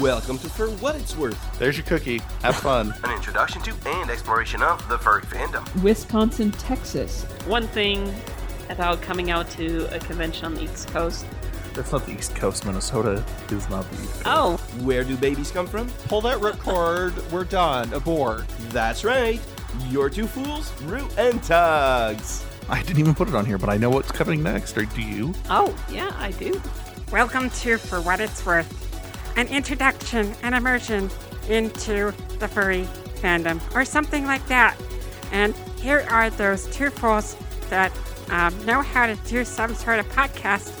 Welcome to For What It's Worth. There's your cookie. Have fun. An introduction to and exploration of the furry fandom. Wisconsin, Texas. One thing about coming out to a convention on the East Coast. That's not the East Coast. Minnesota is not the East Coast. Oh, Where do babies come from? Pull that ripcord. We're done. Abort. That's right. Your two fools, Rue and Tugs. I didn't even put it on here, but I know what's coming next. Or do you? oh, yeah, I do. Welcome to For What It's Worth, an introduction and immersion into the furry fandom, or something like that. And here are those two fools that um, know how to do some sort of podcast,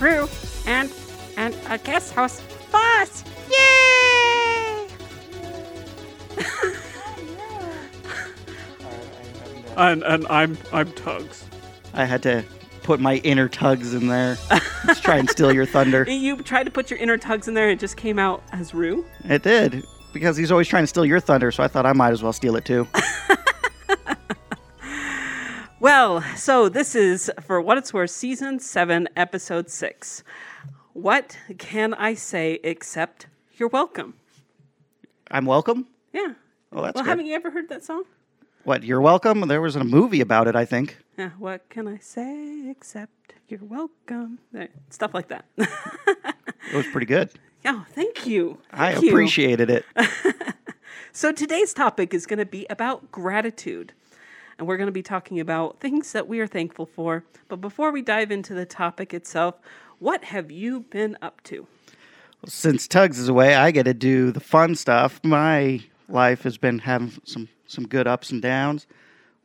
Rue and and a guest host, Boss. Yay! And and I'm I'm Tugs. I had to put my inner tugs in there. Let's try and steal your thunder. You tried to put your inner tugs in there, and it just came out as Rue. It did. Because he's always trying to steal your thunder, so I thought I might as well steal it too. Well, so this is for what it's worth, season seven, episode six. What can I say except you're welcome? I'm welcome? Yeah. Oh, that's well, good. haven't you ever heard that song? What, you're welcome? There was a movie about it, I think. Yeah. What can I say except you're welcome? There, stuff like that. It was pretty good. oh, thank you. I Thank you. appreciated it. So today's topic is going to be about gratitude. And we're going to be talking about things that we are thankful for. But before we dive into the topic itself, what have you been up to? Well, Since Tugs is away, I get to do the fun stuff. My life has been having some, some good ups and downs.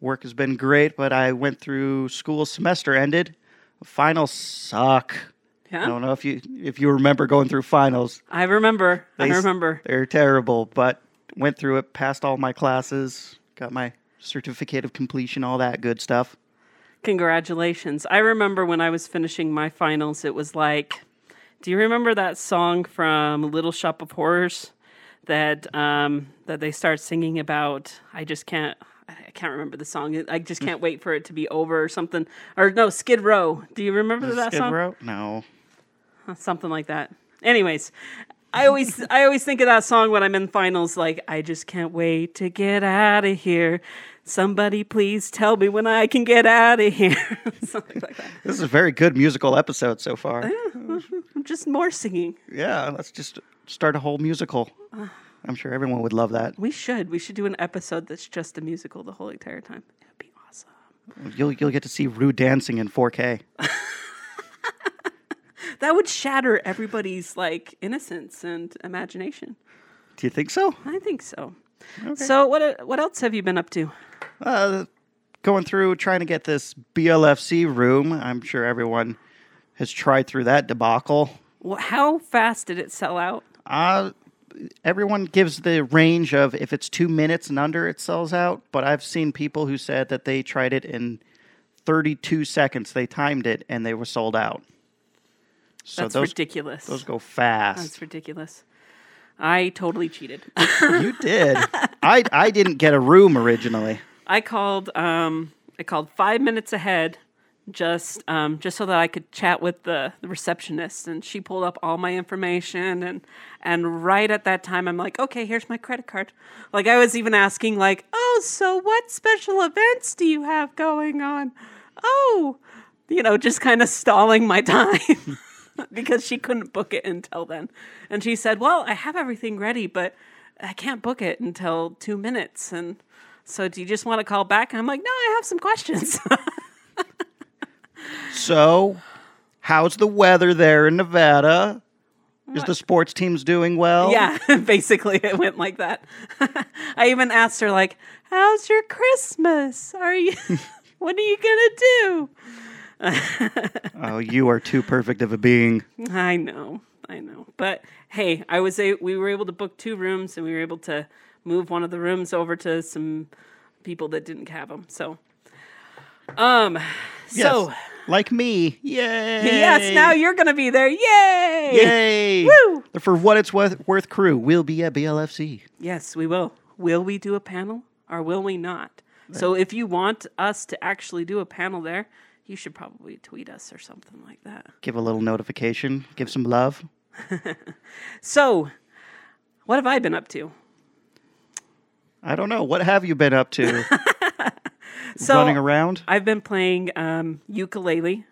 Work has been great, but I went through school semester ended. Finals suck. Yeah. I don't know if you if you remember going through finals. I remember. I They s- remember. They're terrible, but went through it, passed all my classes, got my certificate of completion, all that good stuff. Congratulations. I remember when I was finishing my finals, it was like, do you remember that song from Little Shop of Horrors that um, that they start singing about? I just can't. I can't remember the song. I just can't wait for it to be over or something. Or no, Skid Row. Do you remember that Skid song? Row? No. something like that. Anyways, I always I always think of that song when I'm in finals. Like I just can't wait to get out of here. Somebody please tell me when I can get out of here. something like that. This is a very good musical episode so far. I'm just more singing. Yeah, let's just start a whole musical. Ah. I'm sure everyone would love that. We should. We should do an episode that's just a musical the whole entire time. It'd be awesome. You'll you'll get to see Rue dancing in 4K. That would shatter everybody's like innocence and imagination. Do you think so? I think so. Okay. So what what else have you been up to? Uh, going through trying to get this BLFC room. I'm sure everyone has tried through that debacle. Wh- How fast did it sell out? Uh, everyone gives the range of if it's two minutes and under, it sells out. But I've seen people who said that they tried it in 32 seconds. They timed it and they were sold out. So That's those ridiculous. those go fast. That's ridiculous. I totally cheated. you did. I I didn't get a room originally. I called um I called five minutes ahead just um just so that I could chat with the, the receptionist and she pulled up all my information and and right at that time I'm like, okay, here's my credit card. Like I was even asking like, oh, so what special events do you have going on? Oh, you know, just kind of stalling my time. because she couldn't book it until then. And she said, Well, I have everything ready, but I can't book it until two minutes. And so do you just want to call back? And I'm like, No, I have some questions. So, how's the weather there in Nevada? Is the sports teams doing well? yeah, basically it went like that. I even asked her, like, How's your Christmas? Are you what are you gonna do? Oh, you are too perfect of a being. I know, I know. But hey, I was a we were able to book two rooms, and we were able to move one of the rooms over to some people that didn't have them. So, um, so like me. Yay! yes, now you're gonna be there. Yay! Yay! Woo! For What It's Worth, worth crew we'll be at BLFC. Yes, we will. Will we do a panel or will we not? So if you want us to actually do a panel there, you should probably tweet us or something like that. Give a little notification. Give some love. So, what have I been up to? I don't know. What have you been up to? So Running around? I've been playing um, ukulele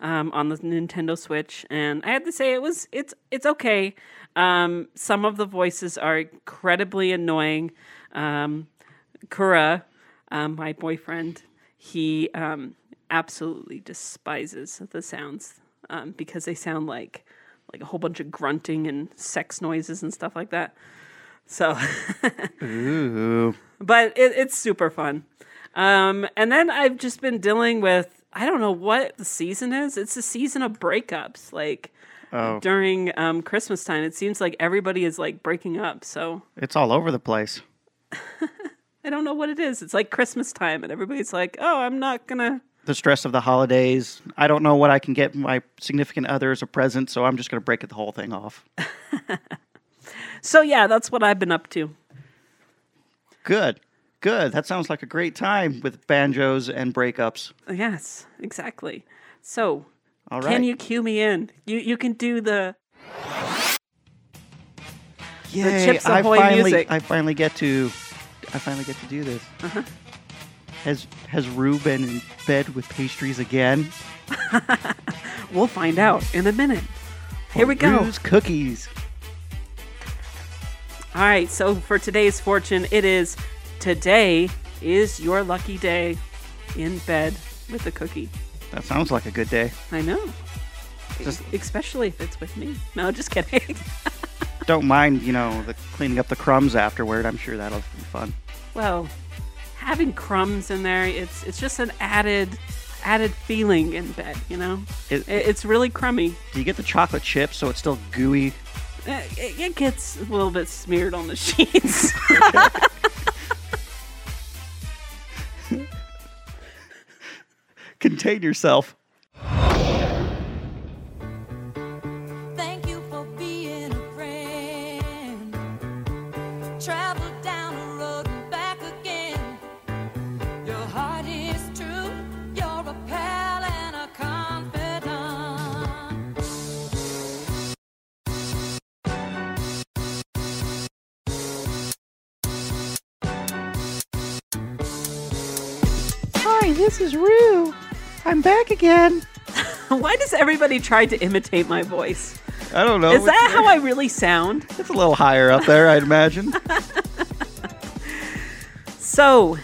um, on the Nintendo Switch, and I had to say it was it's it's okay. Um, some of the voices are incredibly annoying. Um, Kura, um, my boyfriend, he um, absolutely despises the sounds um, because they sound like like a whole bunch of grunting and sex noises and stuff like that. So, Ooh. but it, it's super fun. Um, and then I've just been dealing with I don't know what the season is. It's the season of breakups. Like Oh. during um, Christmas time, it seems like everybody is like breaking up. So It's all over the place. I don't know what it is. It's like Christmas time, and everybody's like, "Oh, I'm not gonna." The stress of the holidays. I don't know what I can get my significant other as a present, so I'm just going to break the whole thing off. So yeah, that's what I've been up to. Good. Good. That sounds like a great time with banjos and breakups. Yes, exactly. So All right. can you cue me in? You you can do the Yay, Chips I finally, music. I finally get to, I finally get to do this. Uh-huh. Has Has Rue been in bed with pastries again? We'll find out in a minute. Here we go. Rue's cookies. All right, so for today's fortune, it is today is your lucky day in bed with a cookie. That sounds like a good day. I know. Just- Especially if it's with me. No, just kidding. Don't mind, you know, the cleaning up the crumbs afterward. I'm sure that'll be fun. well, having crumbs in there, it's it's just an added added feeling in bed, you know? It- It, it's really crummy. Do you get the chocolate chips so it's still gooey? Uh, It, it gets a little bit smeared on the sheets. Contain yourself. This is Rue. I'm back again. Why does everybody try to imitate my voice? I don't know. Is that how I really sound? It's a little higher up there, I'd imagine. So,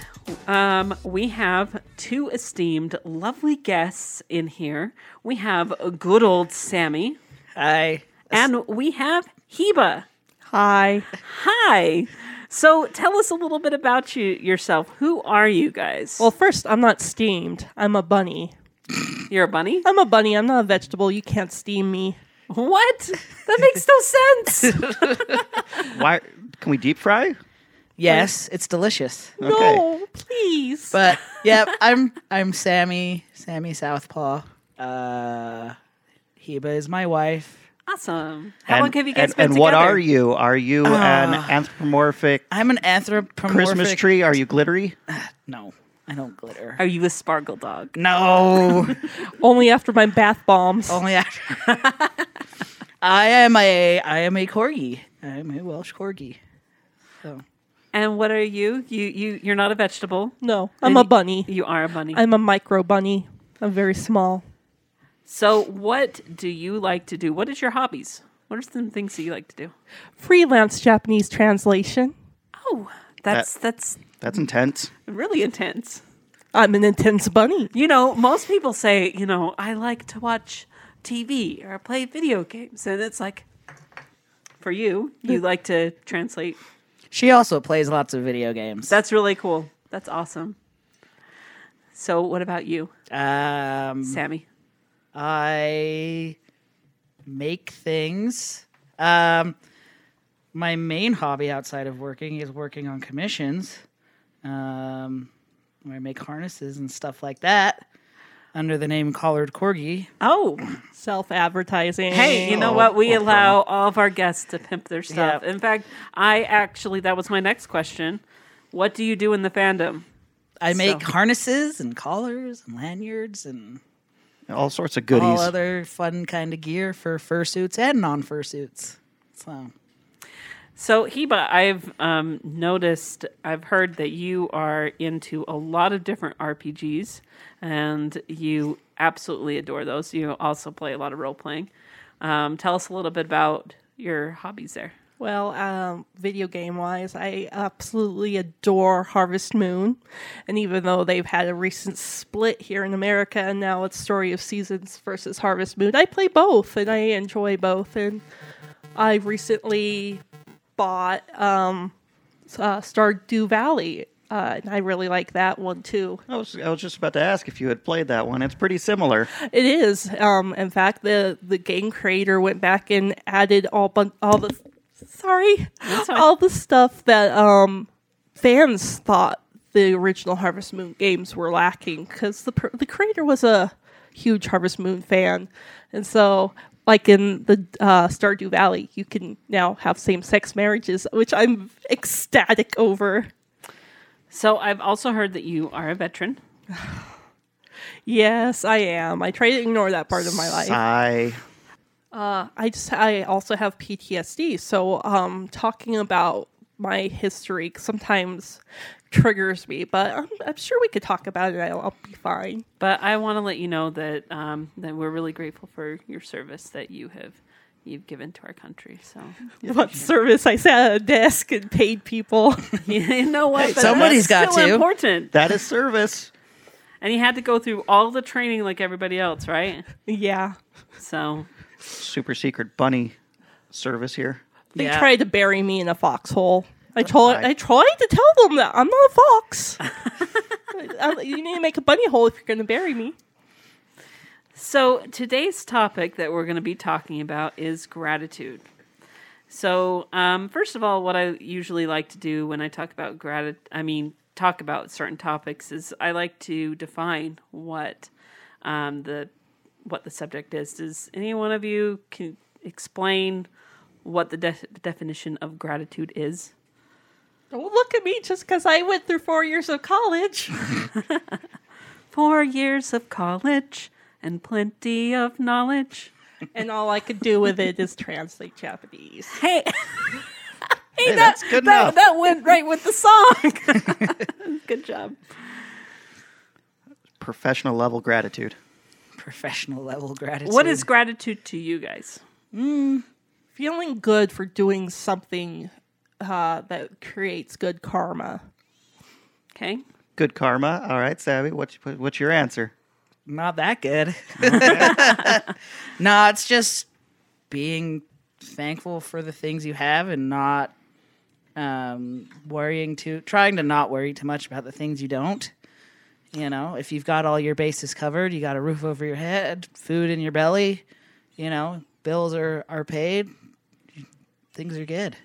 um, we have two esteemed, lovely guests in here. We have a good old Sammy, Hi. and we have Heba. Hi. Hi. So, tell us a little bit about you yourself. Who are you guys? Well, first, I'm not steamed. I'm a bunny. you're a bunny. I'm a bunny. I'm not a vegetable. You can't steam me. What? That makes no sense. Why? Can we deep fry? Yes, it's delicious. Okay. No, please. But yep, I'm I'm Sammy, Sammy Southpaw. Uh Heba is my wife. Awesome. How and, long have you guys and, been and together? what are you? Are you an Ah. anthropomorphic I'm an anthropomorphic Christmas tree? Are you glittery? No, I don't glitter. Are you a sparkle dog? No, Only after my bath bombs. only after. I am a I am a corgi. I am a Welsh corgi. So And what are you? You you you're not a vegetable. No, I'm And a y- bunny. You are a bunny. I'm a micro bunny. I'm very small. So, what do you like to do? What is your hobbies? What are some things that you like to do? Freelance Japanese translation. Oh, that's that's That's intense. really intense. I'm an intense bunny. You know, most people say, you know, I like to watch TV or play video games, and it's like, for you, you like to translate. she also plays lots of video games. That's really cool. That's awesome. So, what about you, um, Sammy? I make things. Um, my main hobby outside of working is working on commissions, um, where I make harnesses and stuff like that under the name Collared Corgi. Oh, Self advertising. Hey, you know what? We allow all of our guests to pimp their stuff. Yeah. In fact, I actually, that was my next question. What do you do in the fandom? I make So- harnesses and collars and lanyards and All sorts of goodies. all goodies. other fun kind of gear for fursuits and non fursuits. So So Heba, I've um, noticed, I've heard that you are into a lot of different RPGs, and you absolutely adore those. You also play a lot of role playing. Um, tell us a little bit about your hobbies there. Well, um, video game wise, I absolutely adore Harvest Moon. And even though they've had a recent split here in America and now it's Story of Seasons versus Harvest Moon, I play both and I enjoy both. And I recently bought um, uh, Stardew Valley. Uh, and I really like that one too. I was I was just about to ask if you had played that one. It's pretty similar. It is. Um, in fact, the the game creator went back and added all bun- all the sorry all the stuff that um fans thought the original Harvest Moon games were lacking because the the creator was a huge Harvest Moon fan, and so like in the uh, Stardew Valley, you can now have same sex marriages, which I'm ecstatic over. So I've also heard that you are a veteran. Yes, I am. I try to ignore that part of my life. Sigh. Uh, I just I also have PTSD, so um, talking about my history sometimes triggers me. But I'm, I'm sure we could talk about it. I'll, I'll be fine. But I want to let you know that um, that we're really grateful for your service that you have you've given to our country. So What service? I sat at a desk and paid people. you know what? But Somebody's that's got still to. Important. That is service. And he had to go through all the training like everybody else, right? yeah, So Super secret bunny service here. they Yeah. tried to bury me in a foxhole. I told I- I tried to tell them that I'm not a fox. You need to make a bunny hole if you're going to bury me. So today's topic that we're going to be talking about is gratitude. So um, first of all, what I usually like to do when I talk about gratitude, I mean talk about certain topics, is I like to define what um, the what the subject is. Does any one of you can explain what the def- definition of gratitude is? Don't look at me just because I went through four years of college. Four years of college and plenty of knowledge. and all I could do with it is translate Japanese. Hey. Hey, that's good that, enough. that went right with the song. Good job. Professional level gratitude. Professional level gratitude. What is gratitude to you guys? Feeling good for doing something uh, that creates good karma. Okay. Good karma. All right, Savvy. What's what's your answer? not that good? no, it's just being thankful for the things you have and not um, worrying too, trying to not worry too much about the things you don't. You know, if you've got all your bases covered, you got a roof over your head, food in your belly, you know, bills are, are paid, things are good.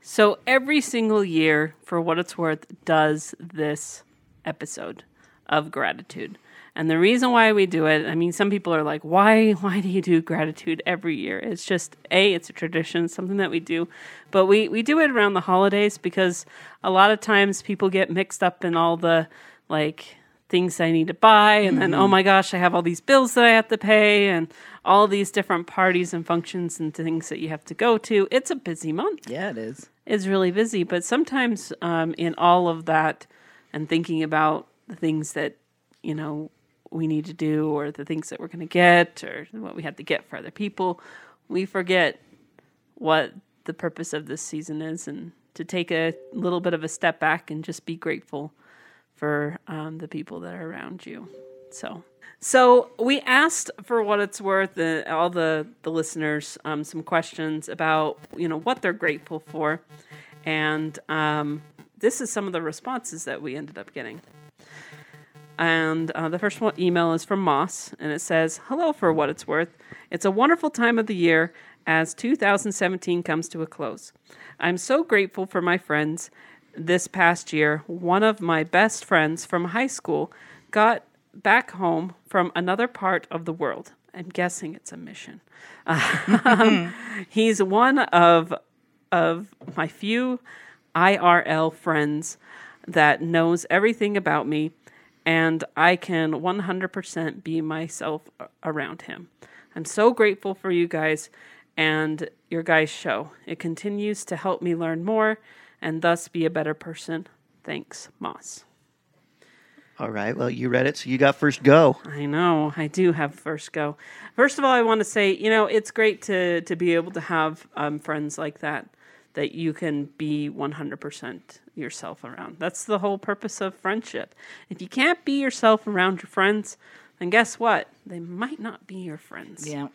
So every single year, for what it's worth, does this episode of gratitude. And the reason why we do it, I mean, some people are like, why why do you do gratitude every year? It's just A, it's a tradition, something that we do. But we, we do it around the holidays because a lot of times people get mixed up in all the like things I need to buy and then oh my gosh, I have all these bills that I have to pay and all these different parties and functions and things that you have to go to. It's a busy month Yeah, it is. It's really busy. But sometimes um, in all of that and thinking about the things that, you know, we need to do or the things that we're going to get or what we have to get for other people, we forget what the purpose of this season is and to take a little bit of a step back and just be grateful for um, the people that are around you. So, so we asked for what it's worth, uh, all the the listeners, um, some questions about you know what they're grateful for, and um, this is some of the responses that we ended up getting. And uh, the first one email is from Moss, and it says, "Hello, for what it's worth. It's a wonderful time of the year as 2017 comes to a close. I'm so grateful for my friends. This past year, one of my best friends from high school got back home from another part of the world. I'm guessing it's a mission. Um, he's one of of my few IRL friends that knows everything about me, and I can 100% be myself around him. I'm so grateful for you guys, and your guys' show. It continues to help me learn more and thus be a better person. Thanks, Moss. All right. Well, you read it, so you got first go. I know. I do have first go. First of all, I want to say, you know, it's great to to be able to have um, friends like that that you can be 100% yourself around. That's the whole purpose of friendship. If you can't be yourself around your friends, then guess what? They might not be your friends. Yeah.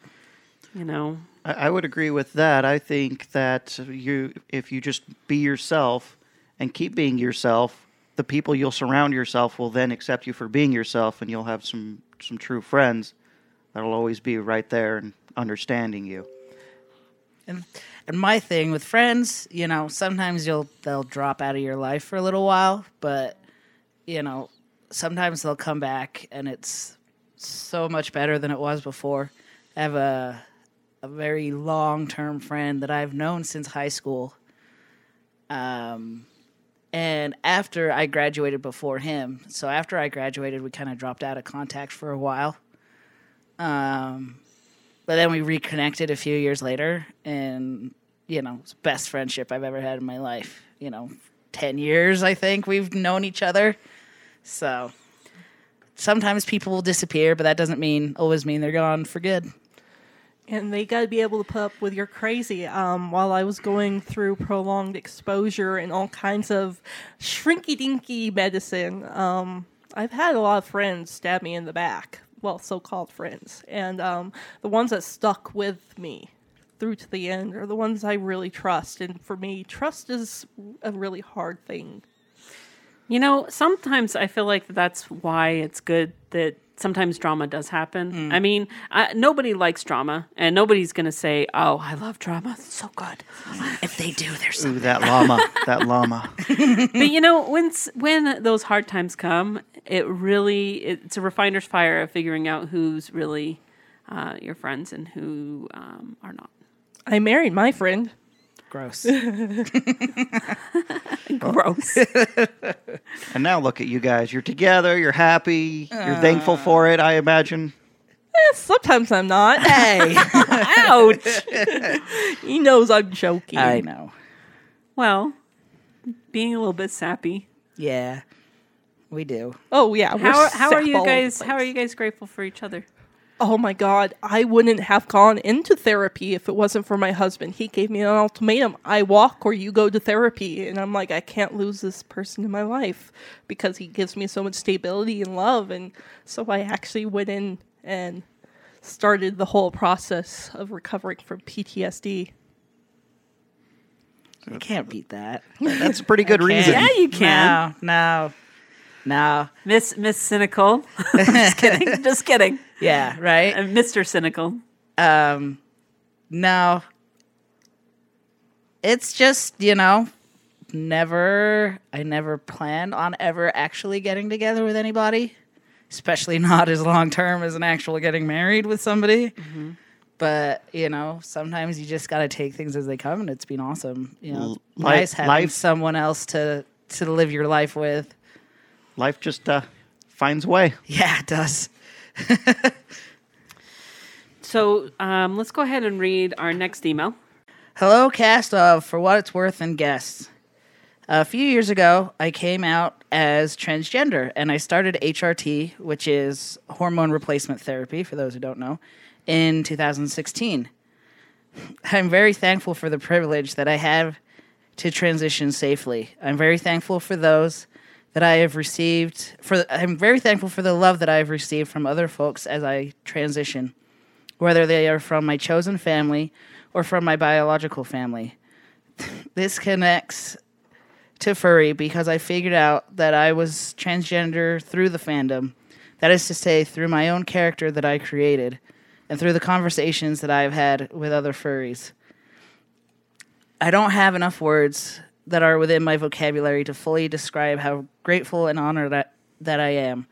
You know. I, I would agree with that. I think that you, if you just be yourself and keep being yourself, the people you'll surround yourself will then accept you for being yourself, and you'll have some some true friends that'll always be right there and understanding you. And and my thing with friends, you know, sometimes you'll they'll drop out of your life for a little while, but you know, sometimes they'll come back and it's so much better than it was before. I have a a very long term friend that I've known since high school. Um and after I graduated before him, so after I graduated, we kind of dropped out of contact for a while. Um, but then we reconnected a few years later, and you know, it's best friendship I've ever had in my life. You know, ten years I think we've known each other. So sometimes people will disappear, but that doesn't mean always mean they're gone for good. And they got to be able to put up with your crazy. Um, while I was going through prolonged exposure and all kinds of shrinky dinky medicine, um, I've had a lot of friends stab me in the back. Well, so called friends. And um, the ones that stuck with me through to the end are the ones I really trust. And for me, trust is a really hard thing. You know, sometimes I feel like that's why it's good that sometimes drama does happen. I mean, uh, nobody likes drama, and nobody's going to say, "Oh, I love drama; it's so good." If they do, there's Ooh, that llama, that llama. but you know, when when those hard times come, it really it's a refiner's fire of figuring out who's really uh, your friends and who um, are not. I married my friend. Gross. Gross. And now look at you guys. You're together. You're happy. You're thankful for it. I imagine. Eh, sometimes I'm not. hey, Ouch. he knows I'm joking. I know. Well, being a little bit sappy. Yeah, we do. Oh yeah. we're How how are you all guys? How are you guys grateful for each other? Oh my god, I wouldn't have gone into therapy if it wasn't for my husband. He gave me an ultimatum. I walk or you go to therapy. And I'm like, I can't lose this person in my life because he gives me so much stability and love. And so I actually went in and started the whole process of recovering from PTSD. You can't beat that. That's a pretty good reason. Yeah, you can. No, no, no. Miss Miss Cynical. just kidding. Just kidding. Yeah, right. Uh, Mr. Cynical. Um, no. It's just you know, never. I never planned on ever actually getting together with anybody, especially not as long term as an actual getting married with somebody. But you know, sometimes you just got to take things as they come, and it's been awesome. You know, L- it's nice having life- someone else to to live your life with. Life just uh, finds a way. Yeah, it does. So um, let's go ahead and read our next email. Hello, cast of For What It's Worth and guests. A few years ago, I came out as transgender and I started HRT, which is hormone replacement therapy, for those who don't know, in 2016. I'm very thankful for the privilege that I have to transition safely. I'm very thankful for those that I have received for I'm very thankful for the love that I have received from other folks as I transition, whether they are from my chosen family or from my biological family. this connects to furry because I figured out that I was transgender through the fandom. That is to say, through my own character that I created and through the conversations that I've had with other furries. I don't have enough words that are within my vocabulary to fully describe how grateful and honored that, that I am.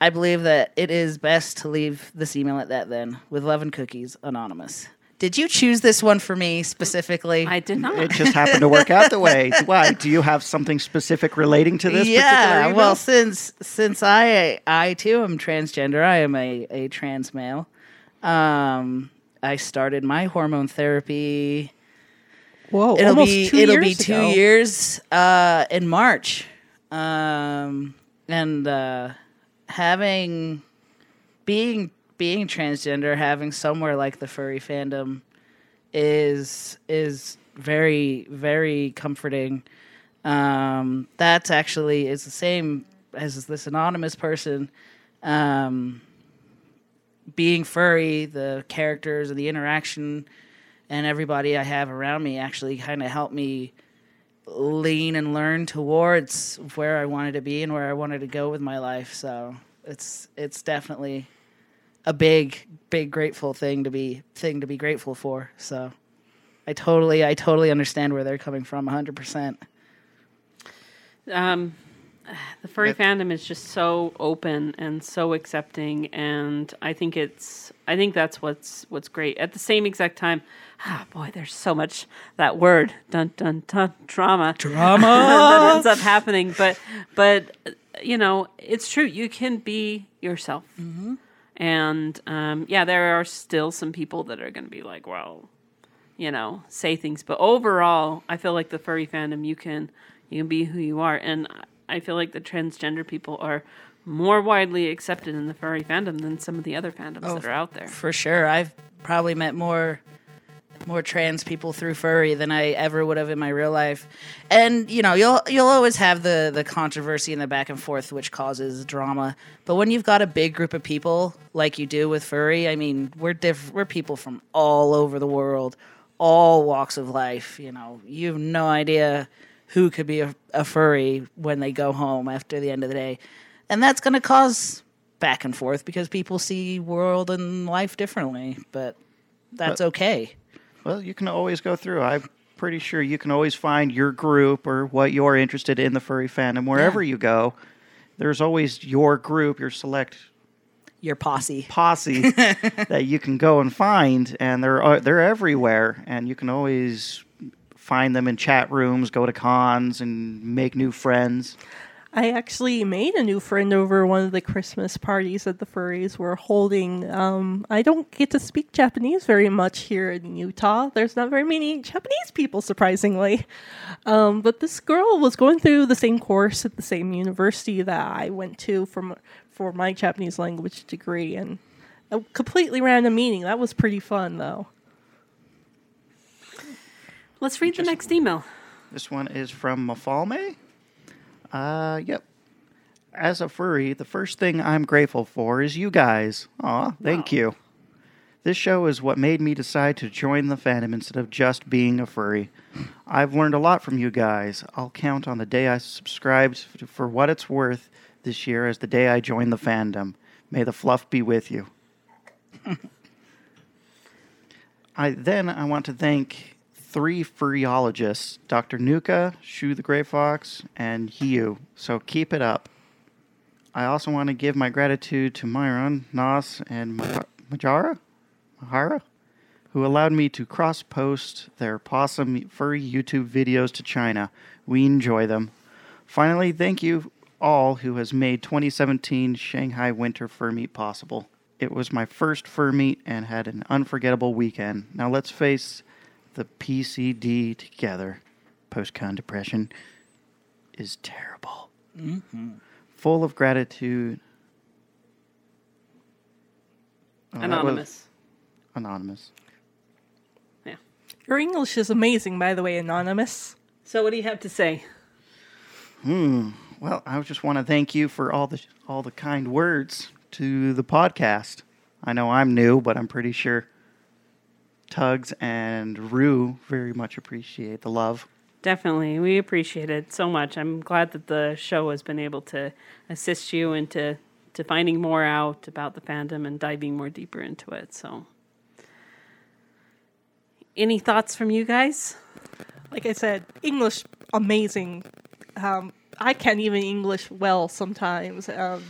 I believe that it is best to leave this email at that then. With love and cookies, Anonymous. Did you choose this one for me specifically? I did not. It just happened to work out the way. Why? Do you have something specific relating to this? yeah, particular email? well, since since I I too am transgender, I am a a trans male, um, I started my hormone therapy. Whoa, it'll be two it'll years be two ago. years uh, in March, um, and uh, having being being transgender, having somewhere like the furry fandom is is very very comforting. Um, that's actually is the same as this anonymous person. Um, being furry, the characters and the interaction and everybody I have around me actually kind of helped me lean and learn towards where I wanted to be and where I wanted to go with my life. So it's it's definitely a big big grateful thing to be thing to be grateful for. So I totally I totally understand where they're coming from 100%. Um, the furry fandom is just so open and so accepting, and I think it's I think that's what's what's great. At the same exact time, ah, boy, there's so much that word dun dun dun drama Drama! that ends up happening. But but you know, it's true. You can be yourself, and um, yeah, there are still some people that are going to be like, well, you know, say things. But overall, I feel like the furry fandom, you can you can be who you are, and I feel like the transgender people are more widely accepted in the furry fandom than some of the other fandoms Oh, that are out there. For sure. I've probably met more more trans people through furry than I ever would have in my real life. And you know, you'll you'll always have the the controversy and the back and forth which causes drama. But when you've got a big group of people like you do with furry, I mean, we're diff- we're people from all over the world, all walks of life, you know. You have no idea who could be a, a furry when they go home after the end of the day. And that's going to cause back and forth because people see world and life differently, but that's But- okay. Well, you can always go through. I'm pretty sure you can always find your group or what you're interested in the furry fandom wherever you go. There's always your group, your select your posse posse that you can go and find, and they're uh, they're everywhere, and you can always find them in chat rooms, go to cons, and make new friends. I actually made a new friend over one of the Christmas parties that the furries were holding. Um, I don't get to speak Japanese very much here in Utah. There's not very many Japanese people, surprisingly. Um, but this girl was going through the same course at the same university that I went to for for my Japanese language degree, and a completely random meeting. That was pretty fun, though. Let's read the next email. This one is from Mafalme. Uh, yep. As a furry, the first thing I'm grateful for is you guys. Aw, thank you. This show is what made me decide to join the fandom instead of just being a furry. I've learned a lot from you guys. I'll count on the day I subscribed f- for what it's worth this year as the day I joined the fandom. May the fluff be with you. I then I want to thank three furryologists, Dr. Nuka, Shu the Gray Fox, and Hiu. So keep it up. I also want to give my gratitude to Myron, Nas, and Majara, Mahara, who allowed me to cross post their possum furry YouTube videos to China. We enjoy them. Finally, thank you all who has made 2017 Shanghai Winter Fur Meet possible. It was my first fur meet and had an unforgettable weekend. Now let's face the PCD together. Post-con depression is terrible. Mm-hmm. Full of gratitude. Oh, that was- Anonymous. Anonymous. Your English is amazing, by the way, Anonymous. So, what do you have to say? Hmm. Well, I just want to thank you for all the all the kind words to the podcast. I know I'm new, but I'm pretty sure Tugs and Rue very much appreciate the love. Definitely. We appreciate it so much. I'm glad that the show has been able to assist you into to finding more out about the fandom and diving more deeper into it. So any thoughts from you guys? Like I said, English amazing. Um, I can't even English well sometimes. Um,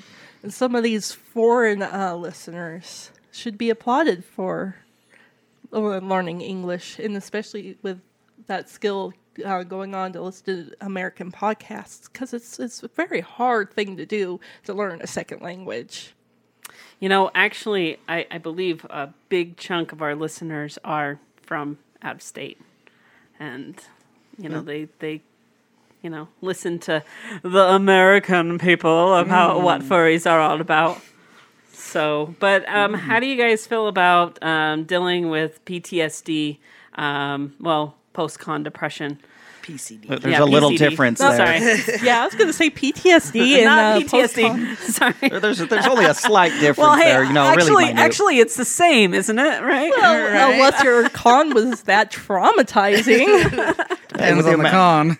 and some of these foreign uh, listeners should be applauded for uh, learning English, and especially with that skill uh, going on to listen to American podcasts, because it's it's a very hard thing to do to learn a second language. You know, actually, I, I believe a big chunk of our listeners are from out of state, and you know they they you know listen to the American people about how what furries are all about. So, but um, Hmm. how do you guys feel about um, dealing with PTSD? Um, well, post-con depression. PCD. There's a little difference Oh, there. Sorry. yeah, I was going to say PTSD and Not uh, PTSD. Sorry. There's there's only a slight difference Well, hey, there. You know, actually, really actually, it's the same, isn't it? Right? Well, unless your con was that traumatizing. Depends on the amount. con.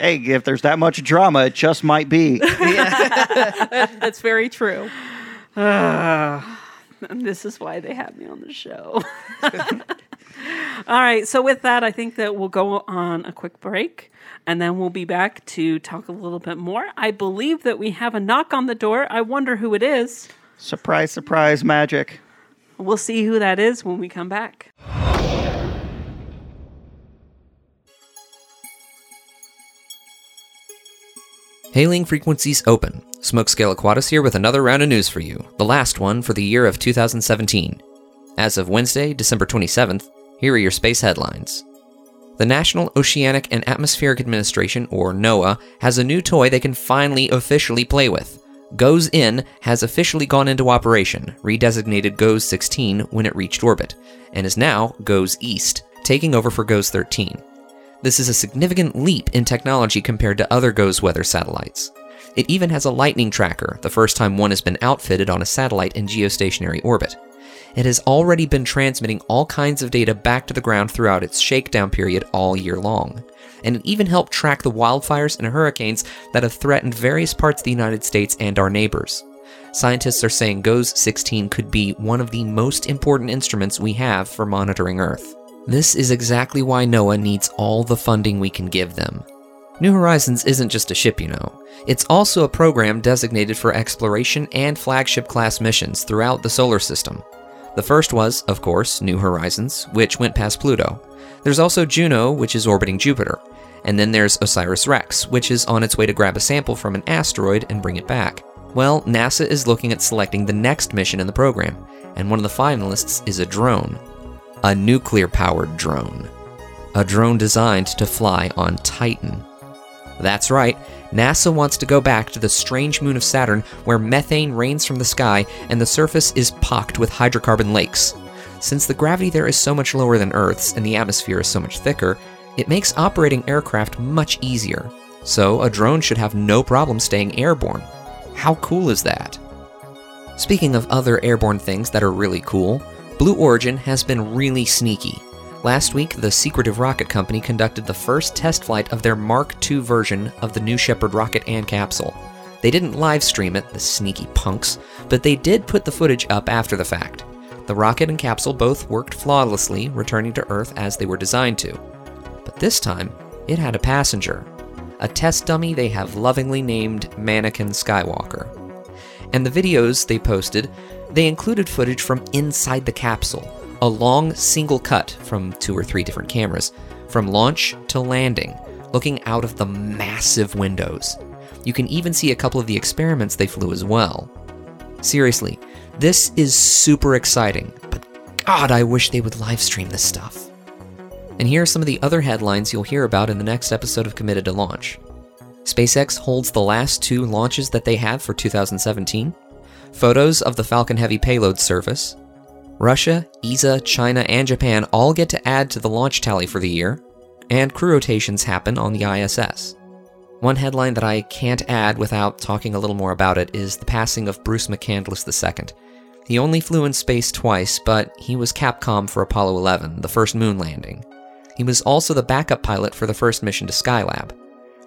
hey, if there's that much drama, it just might be. That's very true. And this is why they have me on the show. All right. So, with that, I think that we'll go on a quick break and then we'll be back to talk a little bit more. I believe that we have a knock on the door. I wonder who it is. surprise, surprise, magic. We'll see who that is when we come back. Hailing frequencies open. Smokescale Aquatis here with another round of news for you, the last one for the year of 2017. As of Wednesday, December 27th, here are your space headlines. The National Oceanic and Atmospheric Administration, or NOAA, has a new toy they can finally officially play with. GOES In has officially gone into operation, redesignated GOES 16 when it reached orbit, and is now GOES East, taking over for GOES 13. This is a significant leap in technology compared to other GOES weather satellites. It even has a lightning tracker, the first time one has been outfitted on a satellite in geostationary orbit. It has already been transmitting all kinds of data back to the ground throughout its shakedown period all year long. And it even helped track the wildfires and hurricanes that have threatened various parts of the United States and our neighbors. Scientists are saying GOES 16 could be one of the most important instruments we have for monitoring Earth. This is exactly why NOAA needs all the funding we can give them. New Horizons isn't just a ship, you know. It's also a program designated for exploration and flagship class missions throughout the solar system. The first was, of course, New Horizons, which went past Pluto. There's also Juno, which is orbiting Jupiter. And then there's Osiris Rex, which is on its way to grab a sample from an asteroid and bring it back. Well, NASA is looking at selecting the next mission in the program, and one of the finalists is a drone. A nuclear powered drone. A drone designed to fly on Titan. That's right, NASA wants to go back to the strange moon of Saturn where methane rains from the sky and the surface is pocked with hydrocarbon lakes. Since the gravity there is so much lower than Earth's and the atmosphere is so much thicker, it makes operating aircraft much easier. So, a drone should have no problem staying airborne. How cool is that? Speaking of other airborne things that are really cool, Blue Origin has been really sneaky. Last week, the secretive rocket company conducted the first test flight of their Mark II version of the New Shepard rocket and capsule. They didn't live stream it, the sneaky punks, but they did put the footage up after the fact. The rocket and capsule both worked flawlessly, returning to Earth as they were designed to. But this time, it had a passenger. A test dummy they have lovingly named Mannequin Skywalker. And the videos they posted, they included footage from inside the capsule, a long single cut from two or three different cameras, from launch to landing, looking out of the massive windows. You can even see a couple of the experiments they flew as well. Seriously, this is super exciting, but God, I wish they would live stream this stuff. And here are some of the other headlines you'll hear about in the next episode of Committed to Launch. SpaceX holds the last two launches that they have for 2017. Photos of the Falcon Heavy payload service. Russia, ESA, China, and Japan all get to add to the launch tally for the year. And crew rotations happen on the ISS. One headline that I can't add without talking a little more about it is the passing of Bruce McCandless II. He only flew in space twice, but he was Capcom for Apollo 11, the first moon landing. He was also the backup pilot for the first mission to Skylab.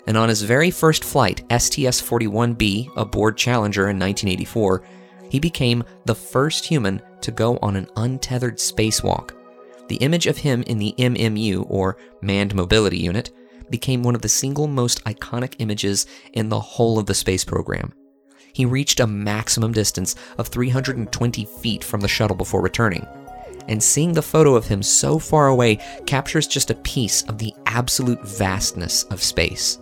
And on his very first flight, STS 41B, aboard Challenger in 1984, he became the first human to go on an untethered spacewalk. The image of him in the MMU, or Manned Mobility Unit, became one of the single most iconic images in the whole of the space program. He reached a maximum distance of 320 feet from the shuttle before returning. And seeing the photo of him so far away captures just a piece of the absolute vastness of space.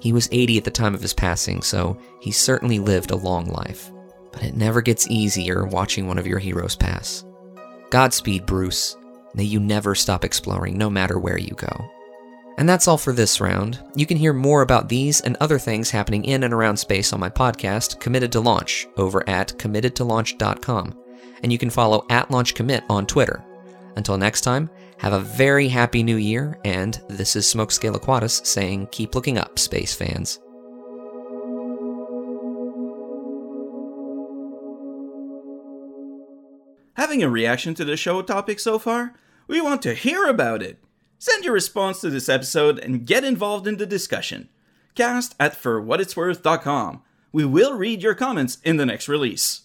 He was 80 at the time of his passing, so he certainly lived a long life. But it never gets easier watching one of your heroes pass. Godspeed, Bruce. May you never stop exploring, no matter where you go. And that's all for this round. You can hear more about these and other things happening in and around space on my podcast, Committed to Launch, over at committedtolaunch.com. And you can follow at LaunchCommit on Twitter. Until next time, have a very happy new year, and this is Smokescale Aquatus saying keep looking up, space fans. Having a reaction to the show topic so far? We want to hear about it. Send your response to this episode and get involved in the discussion. Cast at forwhatitsworth.com. We will read your comments in the next release.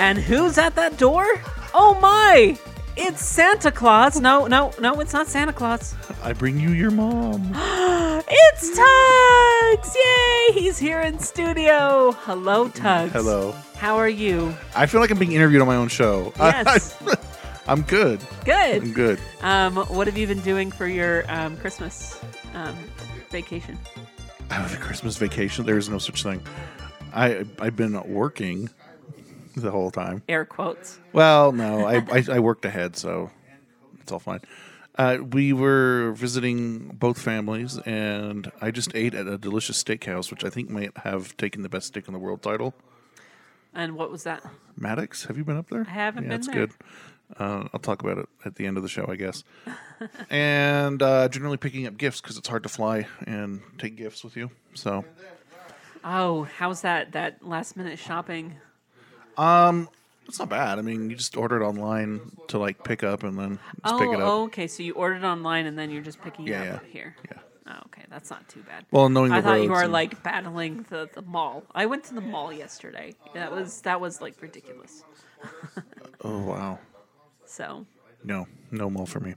And who's at that door? Oh my! It's Santa Claus. No, no, no, it's not Santa Claus. I bring you your mom. it's Tugs! Yay! He's here in studio. Hello, Tugs. Hello. How are you? I feel like I'm being interviewed on my own show. Yes. I'm good. Good. I'm good. Um, what have you been doing for your um, Christmas um, vacation? I have a Christmas vacation. There is no such thing. I I've been working the whole time. Air quotes. Well, no, I, I I worked ahead, so it's all fine. Uh, we were visiting both families, and I just ate at a delicious steakhouse, which I think might have taken the best steak in the world title. And what was that? Maddox, have you been up there? I haven't yeah, been it's there. good. Uh, I'll talk about it at the end of the show, I guess. and uh, generally picking up gifts because it's hard to fly and take gifts with you. So, Oh, how's that? That last minute shopping? um, it's not bad. I mean, you just order it online to like pick up and then just oh, pick it oh, up. oh, okay. So you ordered online and then you're just picking Yeah, it up yeah, here. yeah. Oh, okay. That's not too bad. Well, knowing I the thought you roads were and- like battling the, the mall. I went to the mall yesterday. That was that was like ridiculous. Oh wow, So, no, no mall for me.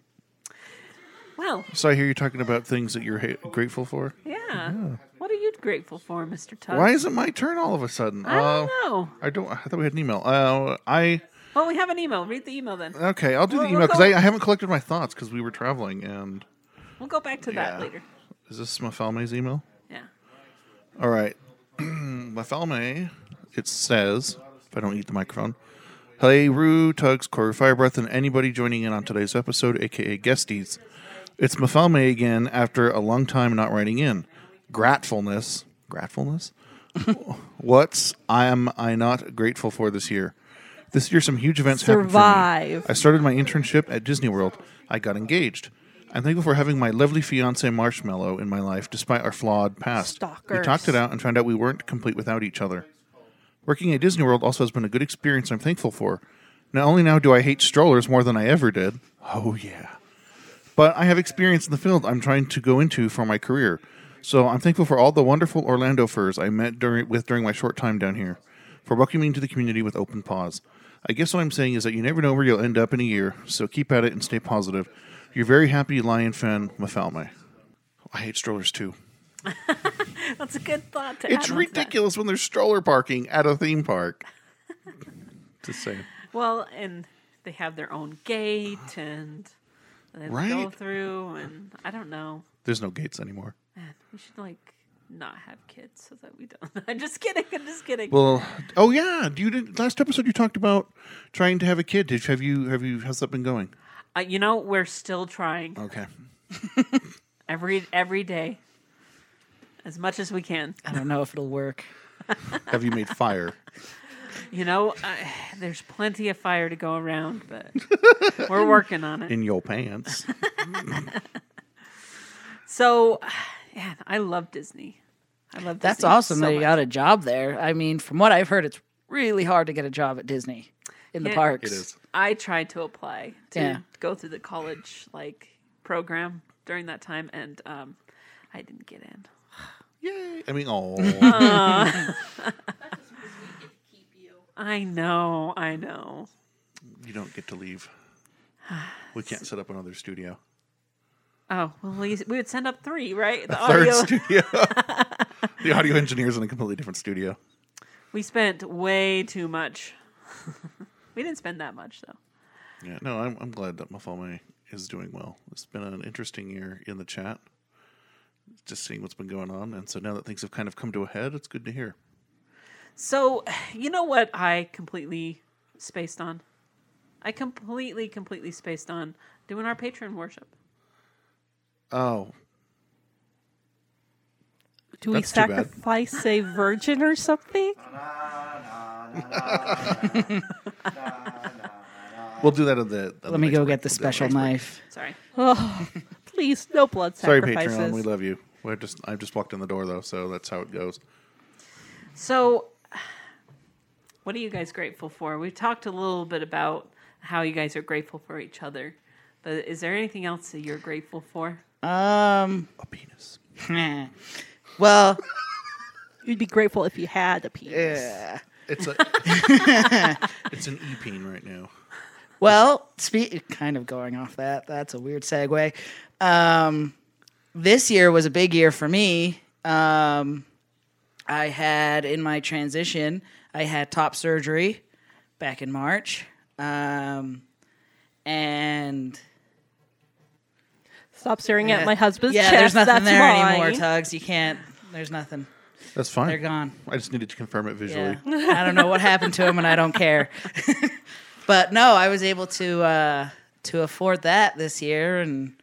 Well, So I hear you talking about things that you're ha- grateful for. yeah. What are you grateful for, Mr. Tubbs? Why is it my turn all of a sudden? I don't Uh, know. I don't. I thought we had an email. Uh, I Well, we have an email. Read the email then. okay. I'll do We'll- the we'll email because go- I, I haven't collected my thoughts because we were traveling. And We'll go back to that Yeah. later. is this Mafalme's email? Yeah. All right. Mafalme, it says, if I don't eat the microphone, Hey, Rue, Tugs, Corey Firebreath, and anybody joining in on today's episode, aka Guesties. It's Mafalme again after a long time not writing in. Gratefulness. Gratefulness? What's I am I not grateful for this year? This year, some huge events happened for me. Survive. I started my internship at Disney World. I got engaged. I'm thankful for having my lovely fiance Marshmallow in my life, despite our flawed past. We Stalkers. talked it out and found out we weren't complete without each other. Working at Disney World also has been a good experience I'm thankful for. Not only now do I hate strollers more than I ever did. Oh, yeah. But I have experience in the field I'm trying to go into for my career. So I'm thankful for all the wonderful Orlando furs I met during, with during my short time down here, for welcoming me to the community with open paws. I guess what I'm saying is that you never know where you'll end up in a year, so keep at it and stay positive. You're very happy lion fan, Mafalme. I hate strollers too. That's a good thought to It's onto that. ridiculous when there's stroller parking at a theme park. Just saying. Well, and they have their own gate and they go Right. through, and I don't know. There's no gates anymore. Man, we should like not have kids so that we don't. I'm just kidding. I'm just kidding. Well, oh yeah, you did last episode. You talked about trying to have a kid. Did you, have you have you how's that been going? uh, you know, we're still trying Okay, every every day, as much as we can. I don't know if it'll work. have you made fire? You know, uh, there's plenty of fire to go around, but we're working on it. in your pants? So, yeah, I love Disney. I love Disney That's awesome so that you much. got a job there. I mean, from what I've heard, it's really hard to get a job at Disney in the Yeah. parks. It is. I tried to apply to Yeah. go through the college like program during that time, and um, I didn't get in. Yay! I mean, oh, I know, I know. you don't get to leave. We can't set up another studio. Oh well, we, we would send up three, right? The A third audio. studio. the audio engineer's in a completely different studio. We spent way too much. we didn't spend that much though. Yeah, no, I'm, I'm glad that Mafalme is doing well. It's been an interesting year in the chat, just seeing what's been going on. And so now that things have kind of come to a head, it's good to hear. So, you know what I completely spaced on? I completely, completely spaced on doing our patron worship. Oh, Do we That's too bad. sacrifice a virgin or something? we'll do that at the. at Let me next go break. get the We'll do that special next break. knife. Sorry. Oh, please, no blood Sorry, sacrifices. Patreon. We love you. We're just I've just walked in the door though, so that's how it goes. So, what are you guys grateful for? We've talked a little bit about how you guys are grateful for each other, but is there anything else that you're grateful for? Um, a penis. well, You'd be grateful if you had a penis. Yeah. It's a it's an e-peen right now. Well, spe- kind of going off that. That's a weird segue. Um, this year was a big year for me. Um, I had in my transition, I had top surgery back in March, um, and Stop staring at my husband's yeah, chest. there's nothing That's there mine. anymore, Tugs. You can't. There's nothing. That's fine. They're gone. I just needed to confirm it visually. Yeah. I don't know what happened to him, and I don't care. but no, I was able to uh, to afford that this year and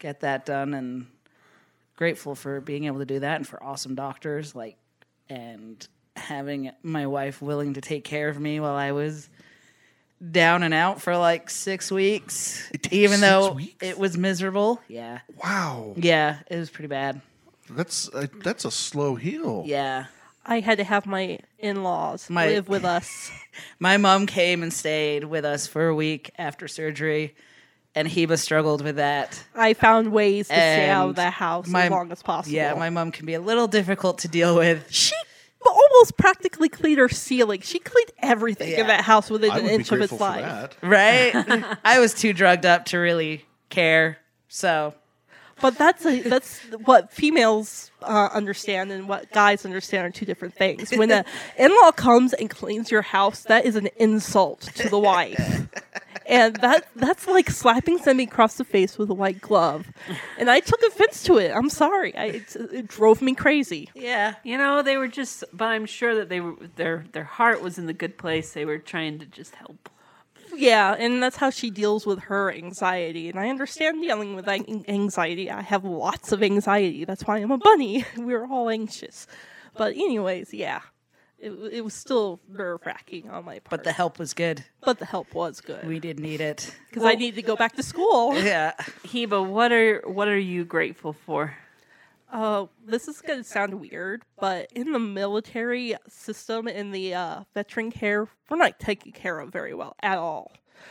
get that done, and grateful for being able to do that, and for awesome doctors like and having my wife willing to take care of me while I was down and out for like six weeks, even six though weeks? it was miserable. Yeah. Wow. Yeah, it was pretty bad. That's a, that's a slow heal. Yeah. I had to have my in-laws My- live with us. My mom came and stayed with us for a week after surgery, and Heba struggled with that. I found ways to stay out of the house my- as long as possible. Yeah, my mom can be a little difficult to deal with. She almost practically cleaned her ceiling. She cleaned everything Yeah. in that house within I an inch of its life. Right? I was too drugged up to really care. So, But that's a, that's what females uh, understand and what guys understand are two different things. When an in-law comes and cleans your house, that is an insult to the wife, and that that's like slapping somebody across the face with a white glove. And I took offense to it. I'm sorry. I, it, it drove me crazy. Yeah. You know, they were just but I'm sure that they were their their heart was in the good place. They were trying to just help. Yeah, and that's how she deals with her anxiety. And I understand dealing with anxiety. I have lots of anxiety. That's why I'm a bunny. We're all anxious. But, anyways, yeah, it, it was still nerve wracking on my part. but the help was good. But the help was good We did need it. because I needed to go back to school. Yeah. Heba, what are what are you grateful for? Uh, this is going to sound weird, but in the military system, in the uh, veteran care, we're not taken care of very well at all.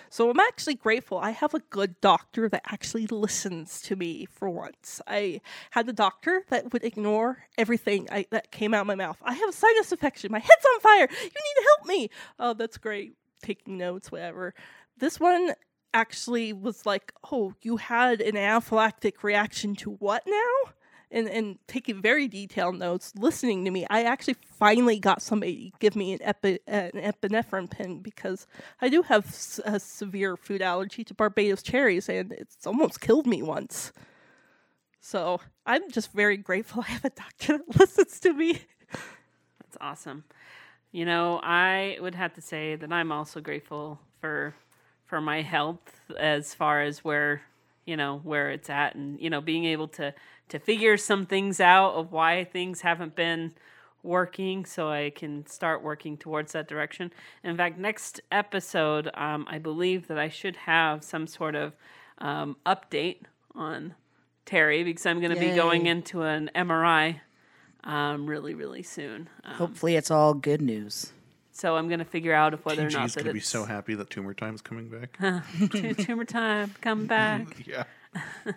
So I'm actually grateful. I have a good doctor that actually listens to me for once. I had a doctor that would ignore everything I, that came out of my mouth. I have a sinus infection. My head's on fire. You need to help me. Oh, that's great. Taking notes, whatever. This one actually was like, oh, you had an anaphylactic reaction to what now? And and taking very detailed notes, listening to me. I actually finally got somebody give me an, epi, an epinephrine pen because I do have a severe food allergy to Barbados cherries, and it's almost killed me once. So I'm just very grateful I have a doctor that listens to me. That's awesome. You know, I would have to say that I'm also grateful for for my health as far as where you know where it's at and you know being able to to figure some things out of why things haven't been working so I can start working towards that direction. In fact, next episode, um, I believe that I should have some sort of um, update on Terry because I'm going to be going into an MRI um, really, really soon. Um, Hopefully, it's all good news. so I'm going to figure out if whether or not TG's that gonna be it's so happy that tumor time's coming back. Tu- tumor time, come back. yeah.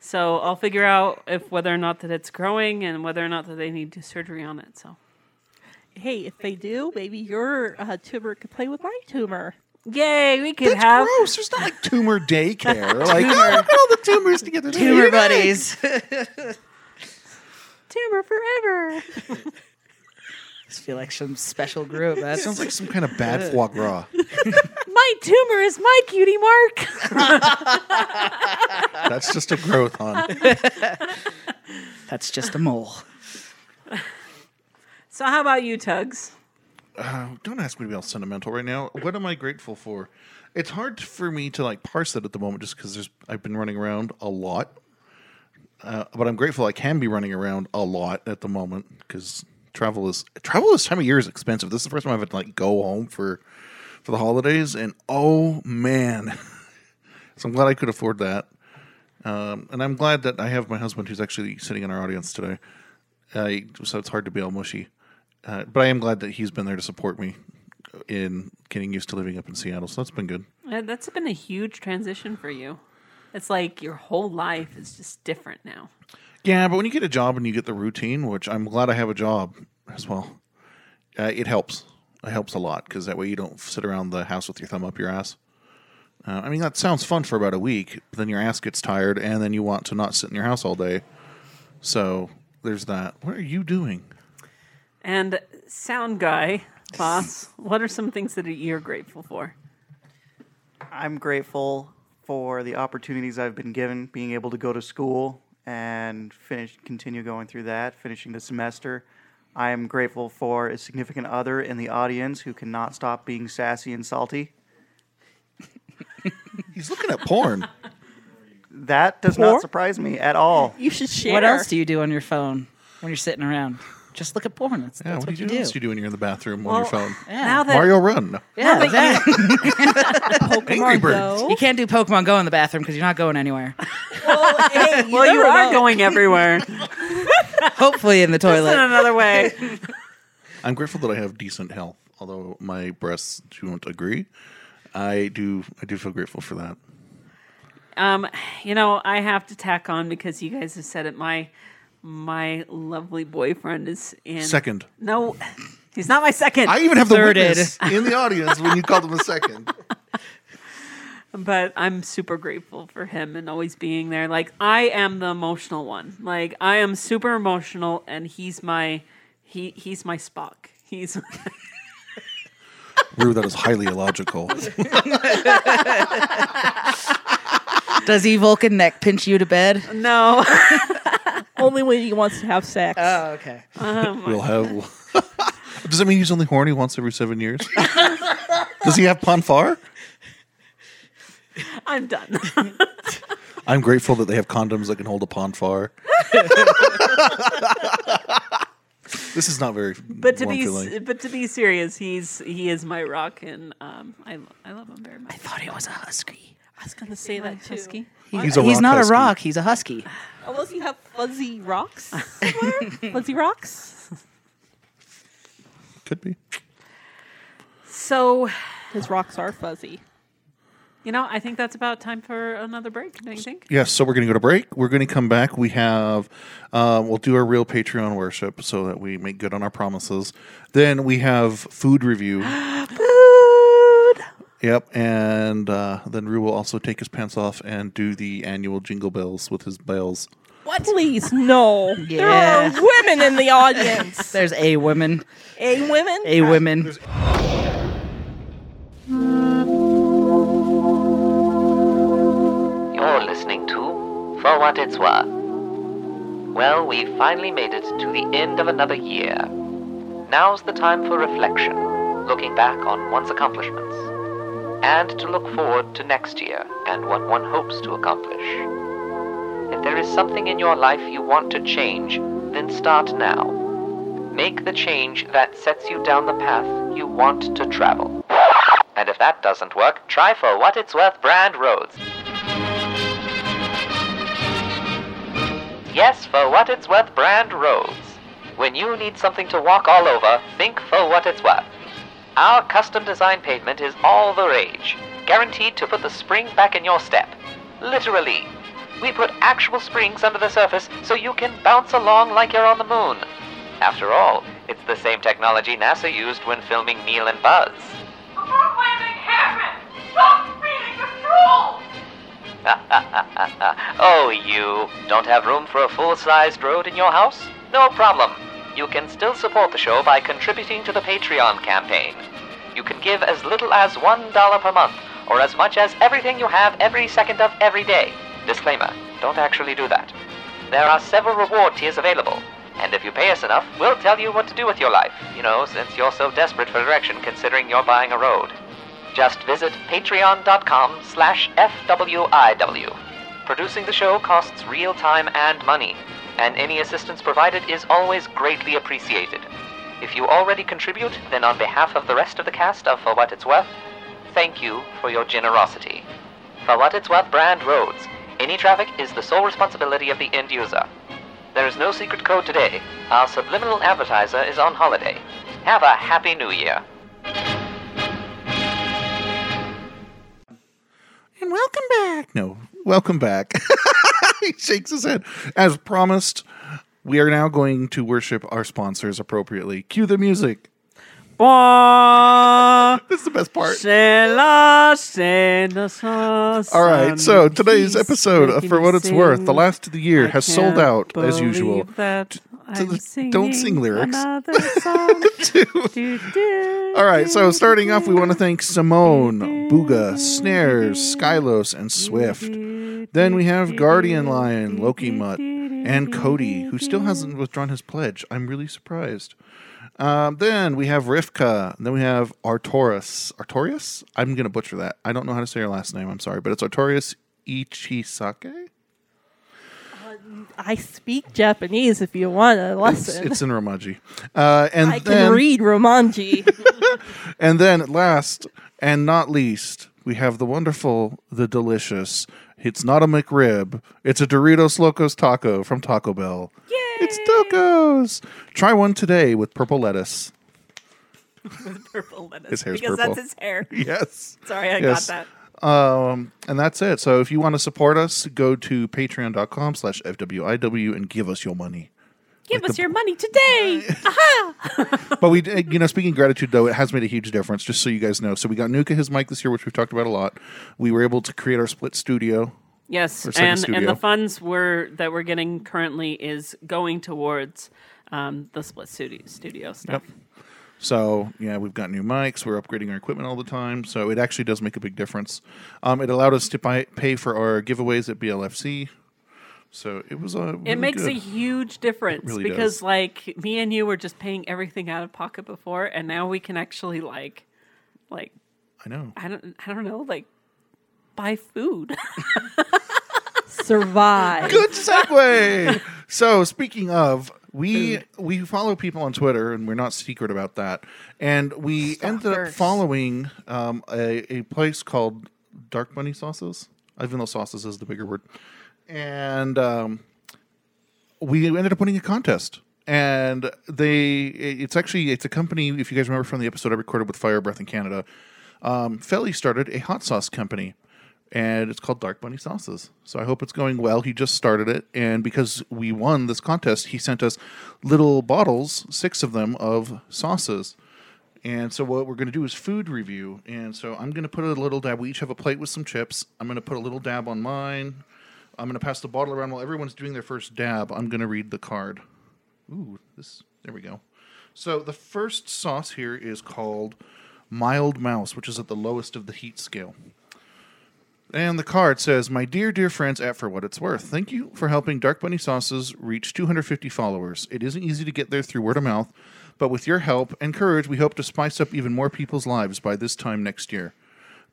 So I'll figure out if whether or not that it's growing and whether or not that they need to do surgery on it. So Hey, if they do, maybe your uh, tumor could play with my tumor. Yay, we could That's have gross. There's not like tumor daycare. like, Tumor- oh, look at all the tumors together. Tumor buddies. Tumor forever. just feel like some special group. That Sounds like some kind of bad foie gras. My tumor is my cutie mark. That's just a growth, on. That's just a mole. so, how about you, Tugs? Uh, don't ask me to be all sentimental right now. What am I grateful for? It's hard for me to like parse it at the moment, just because there's I've been running around a lot. Uh, but I'm grateful I can be running around a lot at the moment because travel is travel this time of year is expensive. This is the first time I've had to like go home for for the holidays, and oh man, so I'm glad I could afford that. Um, and I'm glad that I have my husband who's actually sitting in our audience today. Uh, so it's hard to be all mushy. Uh, but I am glad that he's been there to support me in getting used to living up in Seattle. So that's been good. Uh, That's been a huge transition for you. It's like your whole life is just different now. Yeah, but when you get a job and you get the routine, which I'm glad I have a job as well, uh, it helps. It helps a lot because that way you don't sit around the house with your thumb up your ass. Uh, I mean, that sounds fun for about a week, but then your ass gets tired and then you want to not sit in your house all day. So there's that. What are you doing? And sound guy, boss, what are some things that you're grateful for? I'm grateful for the opportunities I've been given, being able to go to school and finish, continue going through that, finishing the semester. I am grateful for a significant other in the audience who cannot stop being sassy and salty. He's looking at porn. That does Porn? not surprise me at all. You should share. What else do you do on your phone when you're sitting around? Just look at porn. That's, Yeah, that's what, what, do you you, do. else do you do when you're in the bathroom on your phone? Yeah. Now that Mario Run. Yeah, exactly. Angry Birds. You can't do Pokemon Go in the bathroom because you're not going anywhere. well, you never are know. going everywhere. Hopefully in the Just in toilet. another way. I'm grateful that I have decent health, although my breasts don't agree. I do. I do feel grateful for that. Um, you know, I have to tack on because you guys have said it. My my lovely boyfriend is in Second. No, he's not my second. I even have the Thirded. witness in the audience when you called him a second. but I'm super grateful for him and always being there. Like I am the emotional one. Like I am super emotional, and he's my he he's my Spock. He's Rue, that is highly illogical. Does he Vulcan neck pinch you to bed? no. Only when he wants to have sex. Oh, okay. Um, we'll have. Does that mean he's only horny once every seven years? Does he have Pon farr? I'm done. I'm grateful that they have condoms that can hold a pond Pon farr. this is not very. But to warm be feeling. but to be serious, he's he is my rock, and um, I I love him very much. I thought he was a husky. I was gonna say that too. Husky. He's a He's rock not husky. a rock. He's a husky. Unless you have fuzzy rocks. somewhere? fuzzy rocks. Could be. So, His rocks are fuzzy. You know, I think that's about time for another break. Don't you think? Yes, so we're going to go to break. We're going to come back. We have, uh, we'll do our real Patreon worship so that we make good on our promises. Then we have food review. Food. Yep, and uh, then Rue will also take his pants off and do the annual jingle bells with his bells. What? Please, no. There are women in the audience. There's a women. A women? A women. You're listening to For What It's Worth. Well, we finally made it to the end of another year. Now's the time for reflection, looking back on one's accomplishments, and to look forward to next year and what one hopes to accomplish. If there is something in your life you want to change, then start now. Make the change that sets you down the path you want to travel. And if that doesn't work, try For What It's Worth brand roads. Yes, for what it's worth brand roads. When you need something to walk all over, think for what it's worth. Our custom design pavement is all the rage, guaranteed to put the spring back in your step. Literally. We put actual springs under the surface so you can bounce along like you're on the moon. After all, it's the same technology NASA used when filming Neil and Buzz. oh, you don't have room for a full sized road in your house? No problem. You can still support the show by contributing to the Patreon campaign. You can give as little as $1 per month, or as much as everything you have every second of every day. Disclaimer don't actually do that. There are several reward tiers available, and if you pay us enough, we'll tell you what to do with your life, you know, since you're so desperate for direction considering you're buying a road. Just visit patreon.com slash FWIW. Producing the show costs real time and money, and any assistance provided is always greatly appreciated. If you already contribute, then on behalf of the rest of the cast of For What It's Worth, thank you for your generosity. For What It's Worth brand roads. Any traffic is the sole responsibility of the end user. There is no secret code today. Our subliminal advertiser is on holiday. Have a happy new year. And welcome back. No, welcome back. he shakes his head. As promised, we are now going to worship our sponsors appropriately. Cue the music. this is the best part. All right, so today's episode of For What It's Worth, the last of the year, has sold out as usual. That the- don't sing lyrics. All right, so starting off, we want to thank Simone, Booga, Snares, Skylos, and Swift. Then we have Guardian Lion, Loki Mutt, and Cody, who still hasn't withdrawn his pledge. I'm really surprised. Um, then we have Rivka. Then we have Artorius. Artorius? I'm going to butcher that. I don't know how to say your last name. I'm sorry, but it's Artorius Ichisake. I speak Japanese if you want a It's, lesson. it's in Romaji. Uh, and I then, can read Romaji. And then last and not least, we have the wonderful, the delicious. It's not a McRib. It's a Doritos Locos taco from Taco Bell. Yay! It's Tacos. Try one today with purple lettuce. with purple lettuce. His hair's because purple. that's his hair. Yes. Sorry, I Yes. got that. Um, and that's it. So if you want to support us, go to patreon.com slash FWIW and give us your money. Give us your money today. Aha! But we, you know, speaking of gratitude, though, it has made a huge difference, just so you guys know. So we got Nuka his mic this year, which we've talked about a lot. We were able to create our split studio. Yes, and studio. and the funds we're that we're getting currently is going towards um, the split studio studio stuff. So yeah, we've got new mics. We're upgrading our equipment all the time. So it actually does make a big difference. Um, it allowed us to buy, pay for our giveaways at BLFC. So it was a. It makes a huge difference really because does. like me and you were just paying everything out of pocket before, and now we can actually like, like I know. I don't I don't know like buy food. Survive. Good segue. so speaking of, we we follow people on Twitter, and we're not secret about that. And we ended up following um, a a place called Dark Bunny Sauces. Even though sauces is the bigger word, and um, we ended up winning a contest. And they, it's actually it's a company. If you guys remember from the episode I recorded with Fire Breath in Canada, um, Felly started a hot sauce company, and it's called Dark Bunny Sauces. So I hope it's going well. He just started it, and because we won this contest, he sent us little bottles, six of them, of sauces. And so what we're going to do is food review. And so I'm going to put a little dab. We each have a plate with some chips. I'm going to put a little dab on mine. I'm going to pass the bottle around while everyone's doing their first dab. I'm going to read the card. Ooh, this. There we go. So the first sauce here is called Mild Mouse, which is at the lowest of the heat scale. And the card says, My dear, dear friends at For What It's Worth, thank you for helping Dark Bunny Sauces reach 250 followers. It isn't easy to get there through word of mouth, but with your help and courage, we hope to spice up even more people's lives by this time next year.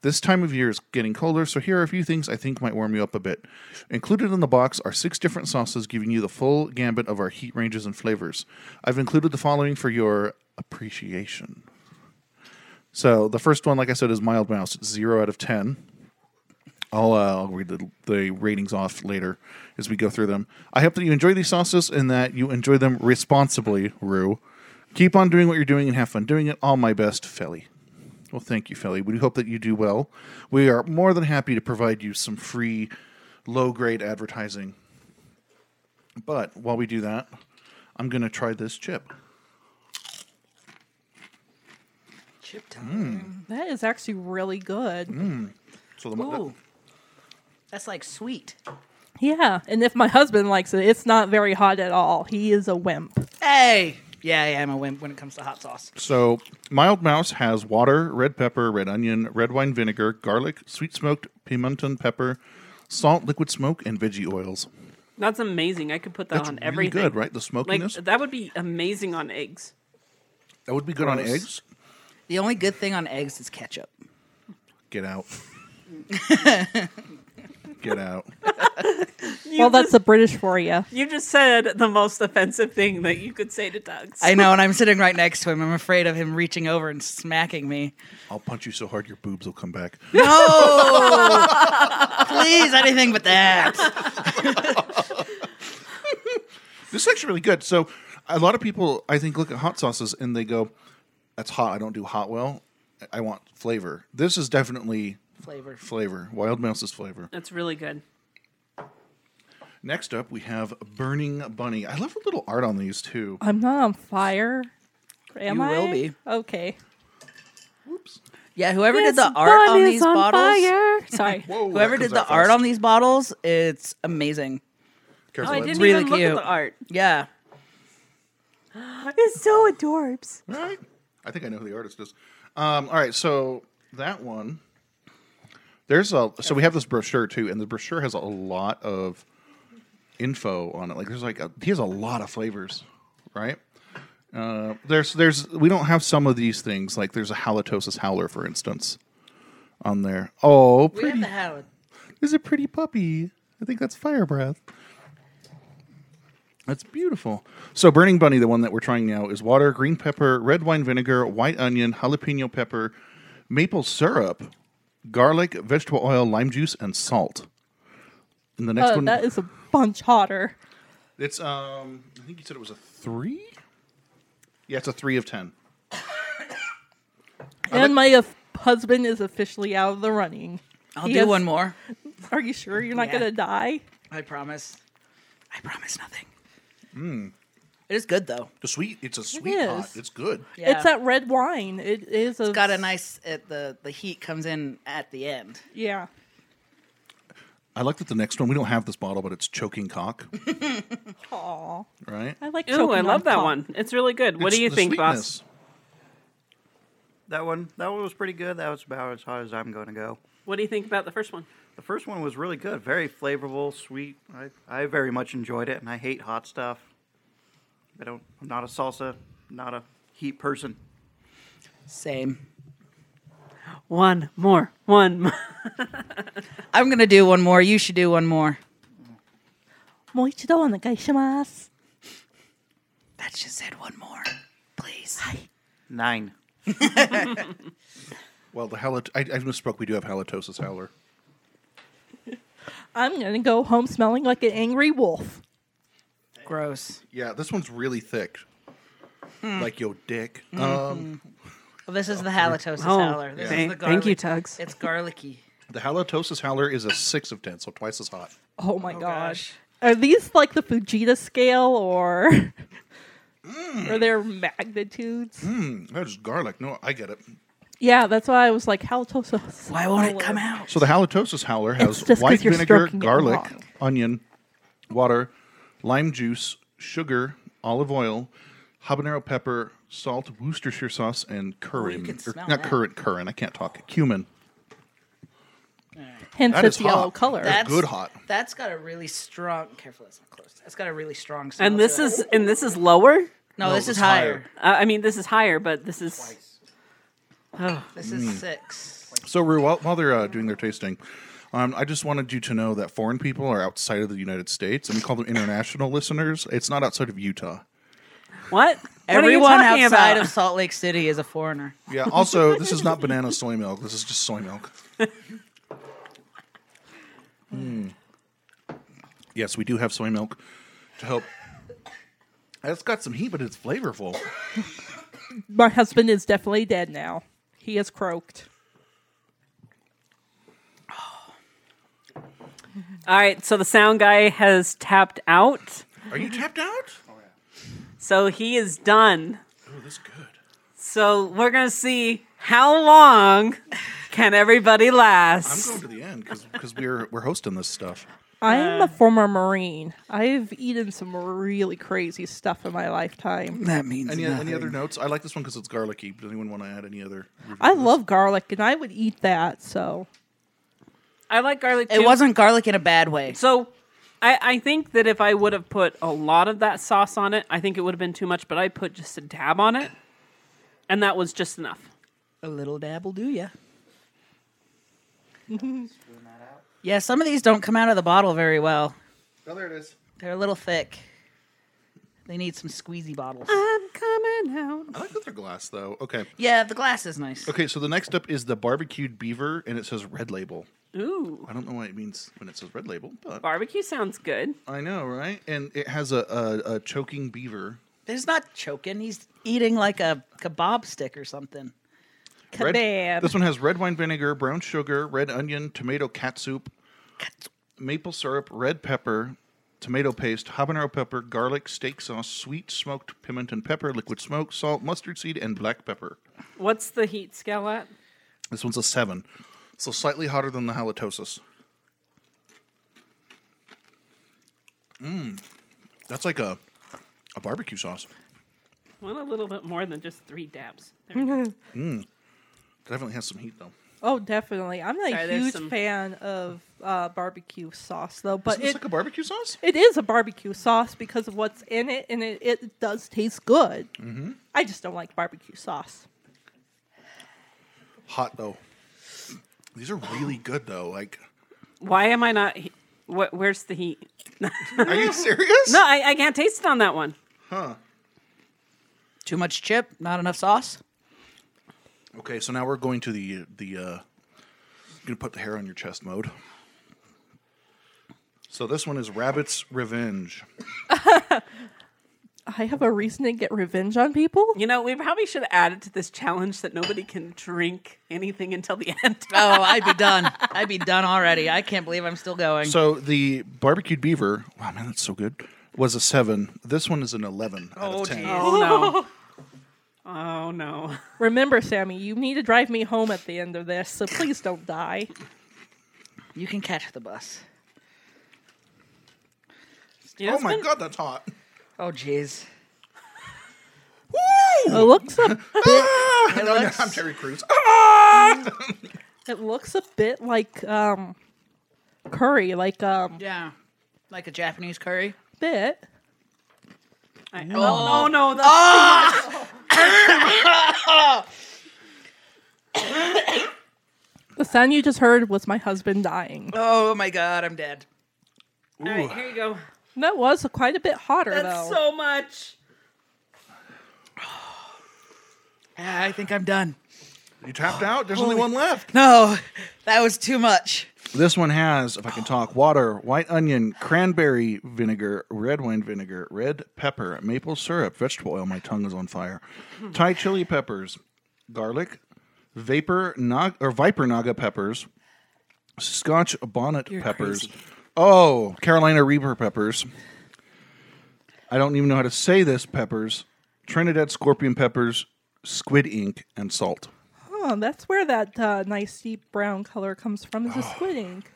This time of year is getting colder, so here are a few things I think might warm you up a bit. Included in the box are six different sauces giving you the full gambit of our heat ranges and flavors. I've included the following for your appreciation. So the first one, like I said, is Mild Mouse. Zero out of ten. I'll, uh, I'll read the, the ratings off later as we go through them. I hope that you enjoy these sauces and that you enjoy them responsibly, Rue. Keep on doing what you're doing and have fun doing it. All my best, Felly. Well, thank you, Felly. We hope that you do well. We are more than happy to provide you some free, low grade advertising. But while we do that, I'm going to try this chip. Chip time. Mm. That is actually really good. So the, Ooh. That's like sweet. Yeah, and if my husband likes it, it's not very hot at all. He is a wimp. Hey, Yeah, yeah, I'm a wimp when it comes to hot sauce. So, Mild Mouse has water, red pepper, red onion, red wine vinegar, garlic, sweet smoked pimenton pepper, salt, liquid smoke, and veggie oils. That's amazing. I could put that That's on really everything. good, right? The Like that would be amazing on eggs. That would be good on Gross. eggs. The only good thing on eggs is ketchup. Get out. Get out. well, that's the British for you. You just said the most offensive thing that you could say to Doug. I know, and I'm sitting right next to him. I'm afraid of him reaching over and smacking me. I'll punch you so hard your boobs will come back. No! Please, anything but that. This is actually really good. So, a lot of people, I think, look at hot sauces and they go, "That's hot. I don't do hot well. I want flavor." This is definitely Flavor. Flavor. Wild Mouse's flavor. That's really good. Next up, we have Burning Bunny. I love the little art on these too. I'm not on fire. Am You I? will be. Okay. Whoops. Yeah, whoever This did the art bun on is these on bottles. fire. Sorry. Whoa, whoever that did the out art fast. on these bottles, it's amazing. Careful, Oh, I that's- didn't really even look at cute. the art. Yeah. It's so adorbs. Right? I think I know who the artist is. Um, all right, so that one. There's a so we have this brochure too, and the brochure has a lot of info on it. Like there's like a, he has a lot of flavors, right? Uh, there's there's we don't have some of these things like there's a halitosis howler for instance on there. Oh, We have pretty! the halibut. There's a pretty puppy. I think that's fire breath. That's beautiful. So, Burning Bunny, the one that we're trying now, is water, green pepper, red wine vinegar, white onion, jalapeno pepper, maple syrup, garlic, vegetable oil, lime juice, and salt. And the next Uh, one, that is a bunch hotter. it's um, I think you said it was a three. Yeah, it's a three of ten. And my uh, husband is officially out of the running. I'll He do has- one more. Are you sure you're not Yeah. gonna die? I promise. I promise nothing. It is good though. The sweet, it's a sweet is. hot. It's good. Yeah. It's that red wine. It is a It's got a nice. It, the the heat comes in at the end. yeah. I like that the next one we don't have this bottle, but it's choking cock, Aw, right? I like. Ooh, choking I on love that cock. one. It's really good. What It's do you the think, boss? That one, that one was pretty good. That was about as hot as I'm going to go. What do you think about the first one? The first one was really good, very flavorful, sweet. I, I very much enjoyed it, and I hate hot stuff. I don't. I'm not a salsa, not a heat person. Same. One more. One. more. I'm gonna do one more. You should do one more. もう一度お願いします。 That just said one more, please. Nine. Well, the halit- I, I misspoke. We do have halitosis howler. I'm gonna go home smelling like an angry wolf. Gross. Yeah, this one's really thick, Hmm. like your dick. Mhm. Um, Well, this is the halitosis Oh, howler. This thank- is the thank you, Tugs. It's garlicky. the halitosis howler is a six of ten, so twice as hot. Oh my gosh. Are these like the Fujita scale or are their magnitudes? Mm, that is garlic. No, I get it. Yeah, that's why I was like halitosis. Why won't it come out? So the halitosis howler It's has just 'cause white you're vinegar, stroking it garlic, wrong. onion, water, lime juice, sugar, olive oil, habanero pepper, salt, Worcestershire sauce, and curry. can Or smell not that. currant, curran. I can't talk. Cumin. Hence That its is yellow hot. color. That's good hot. That's got a really strong. Careful, that's not close. That's got a really strong. smell and this to it. is and this is lower. No, No, this is it's higher. Uh, I mean, this is higher, but this is. Oh. This is Mm. six. So Rue, while, while they're uh, doing their tasting, um, I just wanted you to know that foreign people are outside of the United States, and we call them international listeners. It's not outside of Utah. What? Everyone what are you talking outside about? of Salt Lake City is a foreigner. Yeah. Also, this is not banana soy milk. This is just soy milk. Mm. Yes, we do have soy milk to help. It's got some heat, but it's flavorful. My husband is definitely dead now. He has croaked. All right, so the sound guy has tapped out. Are you tapped out? Oh, so he is done. Oh, this is good. So we're gonna see how long Can everybody last. I'm last? going to the end because we're we're hosting this stuff. I am uh, a former Marine. I've eaten some really crazy stuff in my lifetime. That means Any, any other notes? I like this one because it's garlicky. Does anyone want to add any other? I love garlic, and I would eat that. So I like garlic. It wasn't garlic in a bad way. So, I, I think that if I would have put a lot of that sauce on it, I think it would have been too much. But I put just a dab on it, and that was just enough. A little dab will do ya. Mm-hmm. yeah, some of these don't come out of the bottle very well. Oh, there it is. They're a little thick. They need some squeezy bottles. I'm coming out. I like that they're glass though. Okay. Yeah, the glass is nice. Okay, so the next up is the barbecued beaver, and it says red label. Ooh, I don't know what it means when it says red label, but barbecue sounds good. I know, right? And it has a, a, a choking beaver. There's not choking. He's eating like a kebab stick or something. Red- Kebab. this one has red wine vinegar, brown sugar, red onion, tomato catsup, maple syrup, red pepper, tomato paste, habanero pepper, garlic, steak sauce, sweet smoked pimenton pepper, liquid smoke, salt, mustard seed, and black pepper. What's the heat scale at? This one's a seven, so slightly hotter than the halitosis. Mmm, that's like a a barbecue sauce. Want a little bit more than just three dabs. There we go. Mmm, definitely has some heat though. Oh, definitely. I'm not Sorry, a there's huge some- fan of uh, barbecue sauce, though. But Isn't this it, like a barbecue sauce? it is a barbecue sauce because of what's in it, and it, it does taste good. Mm-hmm. I just don't like barbecue sauce. Hot though. These are really good though. Like, Why am I not? he- What? Where's the heat? are you serious? No, I, I can't taste it on that one. Huh. Too much chip, not enough sauce. Okay, so now we're going to the the uh gonna put the hair on your chest mode. So this one is Rabbit's Revenge. I have a reason to get revenge on people. You know, we probably should add it to this challenge that nobody can drink anything until the end. Oh, I'd be done. I'd be done already. I can't believe I'm still going. So the barbecued beaver, wow man, that's so good. Was a seven. This one is an eleven out Oh, of ten. geez. Oh no. Oh no. Remember, Sammy, you need to drive me home at the end of this, so please don't die. you can catch the bus. You know, Oh my been- god, that's hot. Oh, jeez. It looks a bit. Ah, It no, no, looks- I'm Terry Crews. Ah! It looks a bit like um, curry, like um, Yeah. Like a Japanese curry. bit. I, oh, no, no, that's The sound you just heard was my husband dying. Oh my god, I'm dead. All right, here you go. That was quite a bit hotter, That's though. so much. Ah, I think I'm done. You tapped out? There's only one left. No, that was too much. This one has, if I can talk, water, white onion, cranberry vinegar, red wine vinegar, red pepper, maple syrup, vegetable oil. My tongue is on fire. Thai chili peppers, garlic, vapor nog or viper naga peppers, Scotch bonnet peppers. Oh, Carolina Reaper peppers. I don't even know how to say this. Peppers, Trinidad scorpion peppers, squid ink, and salt. Oh, that's where that uh, nice deep brown color comes from. Is the squid ink?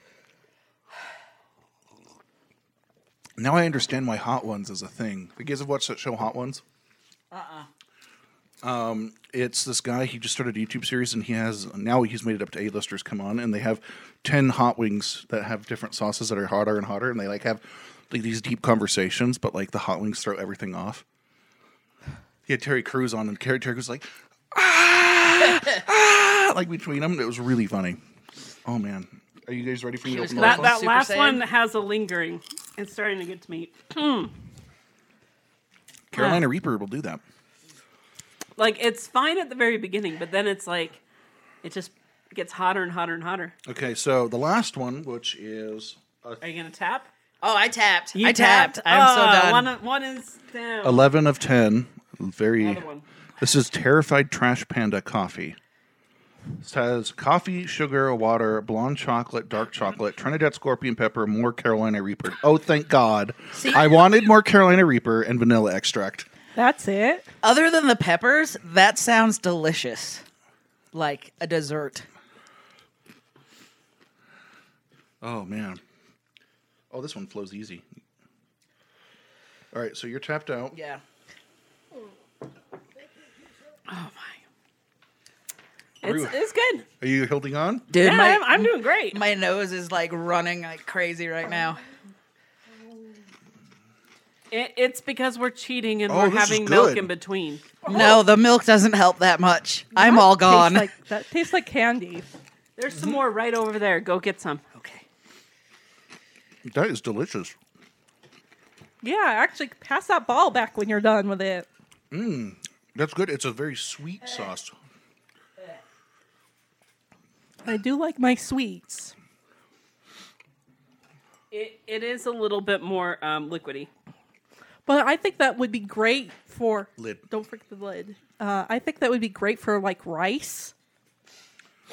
Now I understand why Hot Ones is a thing. You guys have watched that show Hot Ones? Uh-uh. Um, it's this guy. He just started a YouTube series, and he has now he's made it up to A-listers come on, and they have ten hot wings that have different sauces that are hotter and hotter, and they like have like these deep conversations, but like the hot wings throw everything off. He had Terry Crews on, and Terry, Terry was like, ah, ah, like between them. It was really funny. Oh man, are you guys ready for me to open That, last that one? last Saiyan? one has a lingering. It's starting to get to me. Carolina Reaper will do that. like it's fine at the very beginning, but then it's like it just gets hotter and hotter and hotter. Okay, so the last one, which is a Are you gonna tap? Oh, I tapped. You I tapped. I'm Ah, so done. One, one is down. 11 of 10. Very. Another one. This is Terrified Trash Panda coffee. It has coffee, sugar, water, blonde chocolate, dark chocolate, Trinidad scorpion pepper, more Carolina Reaper. Oh, thank God. I wanted more Carolina Reaper and vanilla extract. That's it. Other than the peppers, that sounds delicious. Like a dessert. Oh man. Oh, this one flows easy. All right, so you're tapped out. Yeah. Oh my. It's, you- it's good. Are you holding on? Dude, Yeah, my, I'm- I'm doing great. My nose is like running like crazy right now. It, it's because we're cheating and Oh, we're this is having milk good. in between. No, the milk doesn't help that much. I'm That all tastes gone. Like, that tastes like candy. There's some mm-hmm. more right over there. Go get some. Okay. That is delicious. Yeah, actually, pass that ball back when you're done with it. Mm. That's good. It's a very sweet sauce. I do like my sweets. It, it is a little bit more um, liquidy. But I think that would be great for Lid. Don't forget the lid. Uh, I think that would be great for like rice.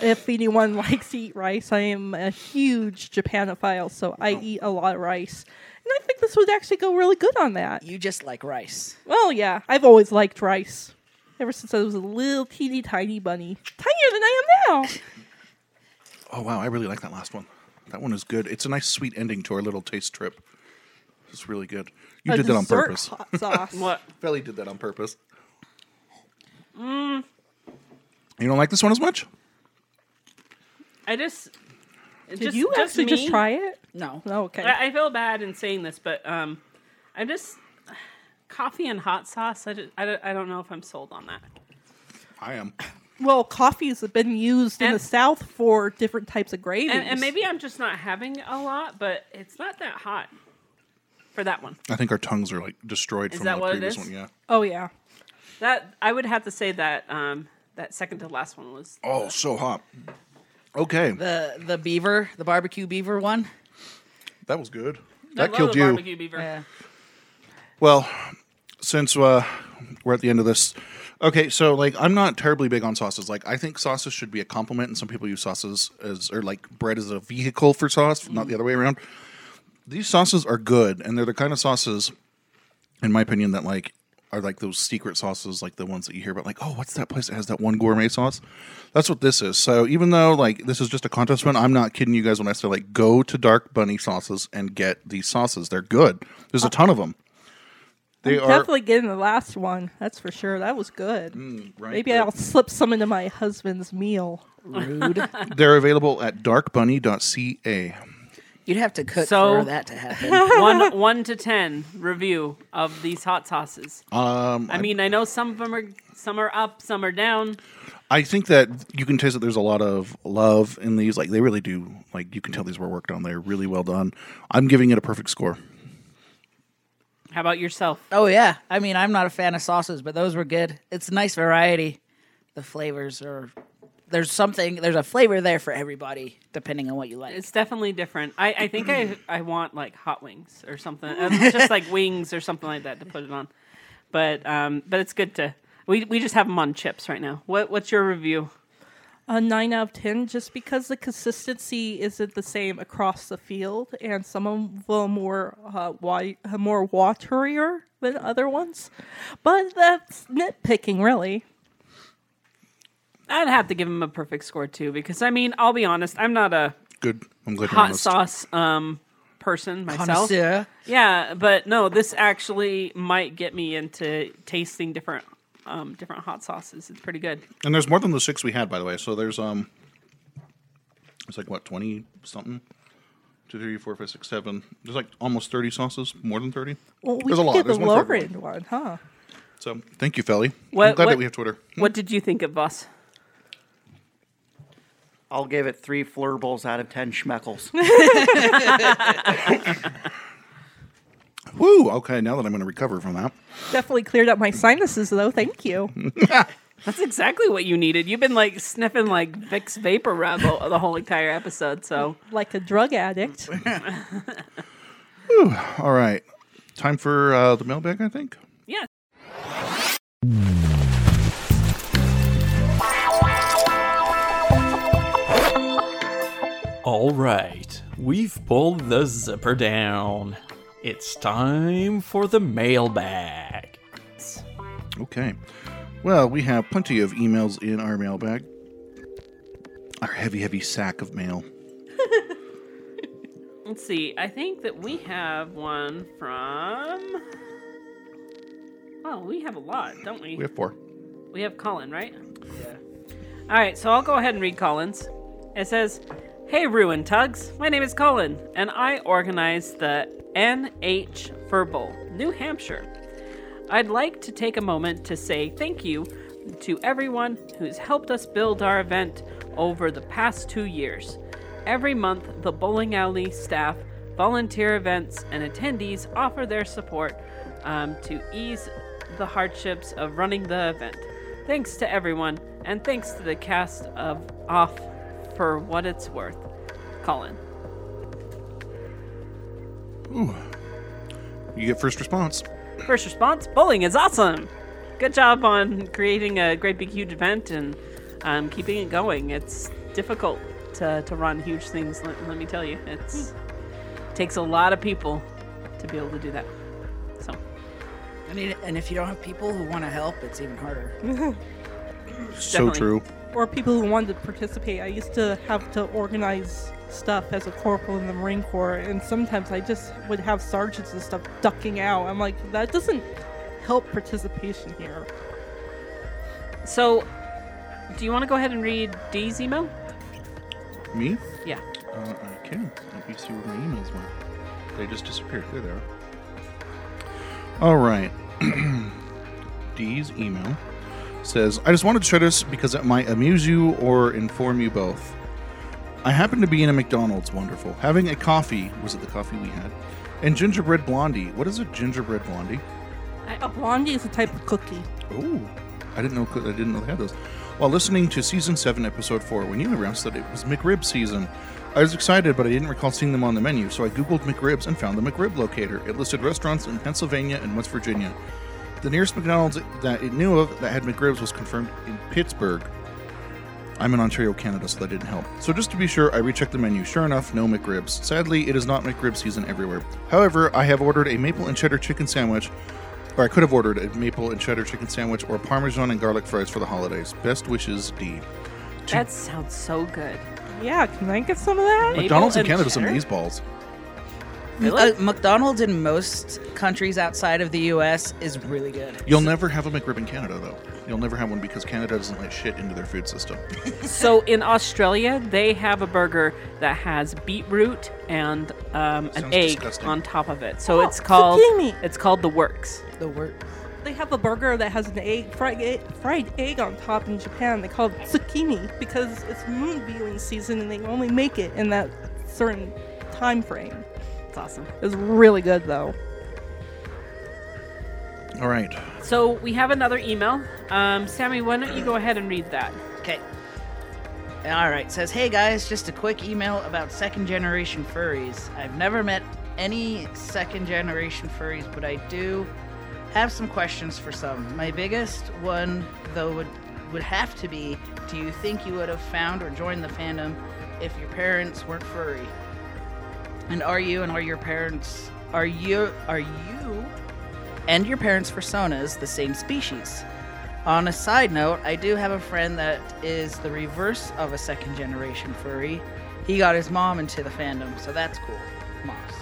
If anyone likes to eat rice, I am a huge Japanophile, so I eat a lot of rice, and I think this would actually go really good on that. You just like rice. Well, yeah, I've always liked rice ever since I was a little teeny tiny bunny, tinier than I am now. Oh wow, I really like that last one. That one is good. It's a nice sweet ending to our little taste trip. It's really good. You A did that on purpose. hot sauce. what? Felly did that on purpose. Mm, You don't like this one as much? I just. Did just, you actually just me. try it? No. Oh, okay. I, I feel bad in saying this, but um, I just coffee and hot sauce. I, just, I, don't, I don't know if I'm sold on that. I am. Well, coffees have been used in the South for different types of gravies. And, and maybe I'm just not having a lot, but it's not that hot for that one. I think our tongues are like destroyed Is from that the what previous is? one. Yeah. Oh yeah. That I would have to say that um, that second to last one was Oh, so hot. Okay, The the beaver, the barbecue beaver one. that was good. I That love killed the you. barbecue beaver. Yeah. Well, since uh, we're at the end of this, okay. So, like, I'm not terribly big on sauces. Like, I think sauces should be a compliment, and some people use sauces as or like bread as a vehicle for sauce, not the other way around. These sauces are good, and they're the kind of sauces, in my opinion, that like are like those secret sauces, like the ones that you hear about. Like, oh, what's that place that has that one gourmet sauce? That's what this is. So, even though like this is just a contest one, I'm not kidding you guys when I say like go to Dark Bunny sauces and get these sauces. They're good. There's a ton of them. They I'm are definitely getting the last one. That's for sure. That was good. Mm, right, Maybe but- I'll slip some into my husband's meal. Rude. They're available at darkbunny.ca. You'd have to cook So- for that to happen. one one to ten review of these hot sauces. Um, I mean, I know some of them are some are up, some are down. I think that you can taste that there's a lot of love in these. Like they really do. Like you can tell these were worked on. They're really well done. I'm giving it a perfect score. How about yourself? Oh yeah. I mean, I'm not a fan of sauces, but those were good. It's a nice variety. The flavors are there's something there's a flavor there for everybody depending on what you like. It's definitely different. I, I think I I want like hot wings or something, uh, just like wings or something like that to put it on. But um, but it's good to we we just have them on chips right now. What what's your review? A nine out of ten, just because the consistency isn't the same across the field, and some of them were uh, wi- more waterier than other ones. But that's nitpicking, really. I'd have to give him a perfect score too because I mean I'll be honest, I'm not a Good. I'm glad hot sauce um person myself. Connoisseur. Yeah, but no, this actually might get me into tasting different um different hot sauces. It's pretty good. And there's more than the six we had, by the way. So there's um, it's like what twenty something. Two, three, four, five, six, seven. There's like almost thirty sauces. More than thirty. Well, we there's a lot. get the There's one lower everyone. end one, huh? So thank you, Felly. I'm glad what- that we have Twitter. What did you think of Voss? I'll give it three flurbles out of ten schmeckles. Woo! Okay, now that I'm going to recover from that. Definitely cleared up my sinuses, though. Thank you. That's exactly what you needed. You've been like sniffing like Vicks vapor rub the, the whole entire episode. So like a drug addict. Whew. All right, time for uh, the mailbag. I think. Yeah, All right, we've pulled the zipper down. It's time for the mailbag. Okay. Well, we have plenty of emails in our mailbag. Our heavy, heavy sack of mail. Let's see. I think that we have one from. Oh, we have a lot, don't we? We have four. We have Colin, right? Yeah. All right, so I'll go ahead and read Colin's. It says, Hey, Ruin Tugs. My name is Colin, and I organize the NH Fur Bowl, New Hampshire. I'd like to take a moment to say thank you to everyone who's helped us build our event over the past two years. Every month, the bowling alley staff, volunteer events, and attendees offer their support um, to ease the hardships of running the event. Thanks to everyone, and thanks to the cast of Off for what it's worth. Colin. Ooh. You get first response. First response bowling is awesome. Good job on creating a great big huge event and um, keeping it going. It's difficult to, to run huge things, let, let me tell you. It's takes a lot of people to be able to do that. So, I mean, and if you don't have people who want to help, it's even harder. So true. Or people who wanted to participate. I used to have to organize stuff as a corporal in the Marine Corps, and sometimes I just would have sergeants and stuff ducking out. I'm like, that doesn't help participation here. so do you want to go ahead and read Dee's email? Me? Yeah. Uh, I can. Let me see where my emails went. They just disappeared. There they are. All right. D's email says, I just wanted to share this because it might amuse you or inform you both. I happened to be in a McDonald's, wonderful, having a coffee. Was it the coffee we had? And gingerbread blondie. What is a gingerbread blondie? A blondie is a type of cookie. Oh, I didn't know. I didn't know they had those. While listening to season seven, episode four, when you announced that it was McRib season, I was excited, but I didn't recall seeing them on the menu. So I googled McRibs and found the McRib locator. It listed restaurants in Pennsylvania and West Virginia. The nearest McDonald's that it knew of that had McRibs was confirmed in Pittsburgh. I'm in Ontario, Canada, so that didn't help. So just to be sure, I rechecked the menu. Sure enough, no McRibs. Sadly, it is not McRib season everywhere. However, I have ordered a maple and cheddar chicken sandwich, or I could have ordered a maple and cheddar chicken sandwich or parmesan and garlic fries for the holidays. Best wishes, D. That sounds so good. Yeah, can I get some of that? McDonald's in Canada some of these balls. Uh, McDonald's in most countries outside of the U.S. is really good. You'll never have a McRib in Canada, though. You'll never have one because Canada doesn't let shit into their food system. so in Australia, they have a burger that has beetroot and um, an Sounds egg disgusting. on top of it. So Oh, it's called Tsukimi. it's called the works. The work. They have a burger that has an egg, fried egg, fried egg on top in Japan. They call it Tsukimi because it's moon viewing season and they only make it in that certain time frame. It's awesome. It's really good though. All right. So we have another email. Um, Sammy, why don't you go ahead and read that? Okay. All right. Says, hey guys, just a quick email about second generation furries. I've never met any second generation furries, but I do have some questions for some. My biggest one, though, would would have to be: Do you think you would have found or joined the fandom if your parents weren't furry? And are you and are your parents are you are you and your parents' personas the same species? On a side note, I do have a friend that is the reverse of a second generation furry. He got his mom into the fandom, so that's cool. Moms.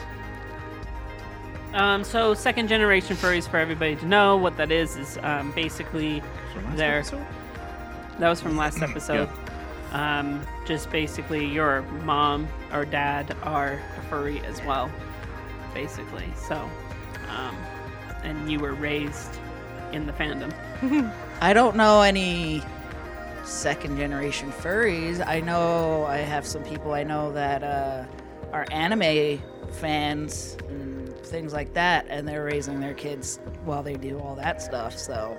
Um, so second generation furries, for everybody to know what that is, is um, basically their. episode? That was from last episode. Um, just basically your mom or dad are a furry as well, basically. So, um, and you were raised in the fandom. I don't know any second generation furries. I know I have some people I know that uh, are anime fans and things like that, and they're raising their kids while they do all that stuff. So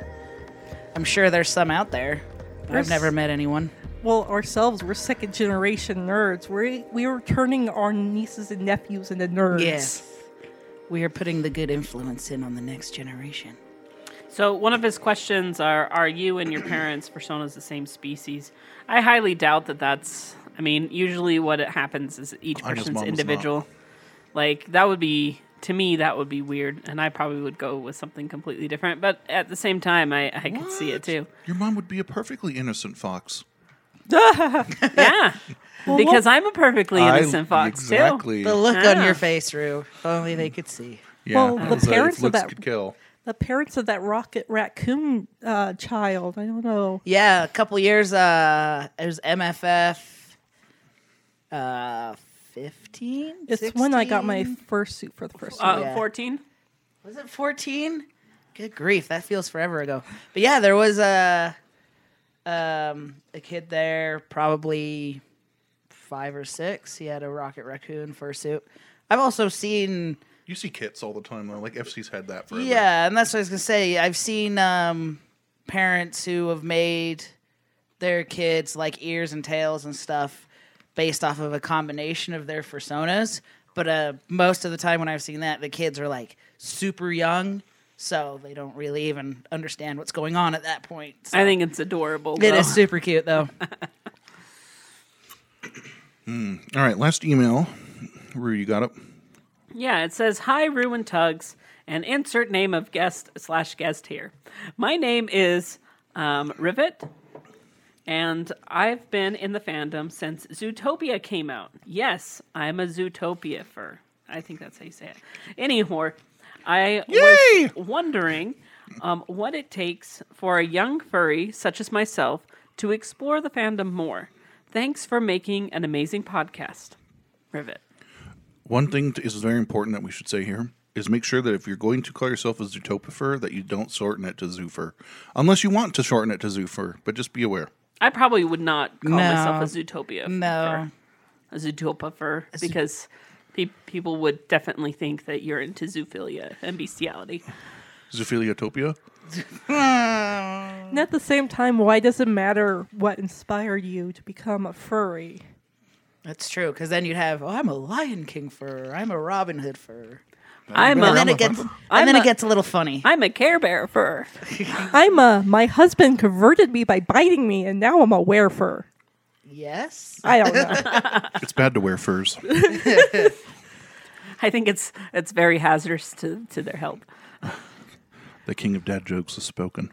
I'm sure there's some out there. There's- I've never met anyone. Well, ourselves, we're second generation nerds. We we were turning our nieces and nephews into nerds. Yes. We are putting the good influence in on the next generation. So one of his questions are: Are you and your parents' personas the same species? I highly doubt that. That's. I mean, usually what it happens is each Anya's person's mom was individual. Like that would be to me that would be weird, and I probably would go with something completely different. But at the same time, I I could see it too. Your mom would be a perfectly innocent fox. yeah. because I'm a perfectly I- innocent fox exactly. too. The look on Yeah. your face, Rue. If only they could see. well, the parents of that could kill. the parents of that rocket raccoon uh, child. I don't know. Yeah, a couple years. Uh, it was MFF. Uh, fifteen. It's when I got my first suit for the first time. Uh, 14? Was it fourteen? Good grief, that feels forever ago. But yeah, there was a um a kid there, probably five or six. He had a rocket raccoon fursuit. I've also seen. You see kits all the time though. Like FC's had that for Yeah, and that's what I was gonna say. I've seen um, parents who have made their kids like ears and tails and stuff based off of a combination of their personas. But uh, most of the time, when I've seen that, the kids are like super young, so they don't really even understand what's going on at that point. So I think it's adorable. it though. is super cute, though. Hmm. All right, last email. Rue, you got it. Yeah, it says, Hi, Rue and Tugs, and insert name of guest slash guest here. My name is um, Rivet, and I've been in the fandom since Zootopia came out. Yes, I'm a Zootopia fur. I think that's how you say it. Anyhow, I was wondering um, what it takes for a young furry such as myself to explore the fandom more. Thanks for making an amazing podcast. Rivet. One thing t- is very important that we should say here is make sure that if you're going to call yourself a Zootopifer, that you don't shorten it to Zoofer, unless you want to shorten it to Zoofer. But just be aware. I probably would not call No. myself a Zootopia. No. fur. a Zootopa fur because pe- people would definitely think that you're into zoophilia and bestiality. Zoophiliotopia. And at the same time, why does it matter what inspired you to become a furry? That's true, because then you'd have, oh, I'm a Lion King fur, I'm a Robin Hood fur. I'm and a- then it gets, I'm and then a- it gets a little funny. I'm a Care Bear fur. I'm a. My husband converted me by biting me, and now I'm a wear fur. Yes. I don't know. It's bad to wear furs. I think it's it's very hazardous to, to their health. The king of dad jokes has spoken.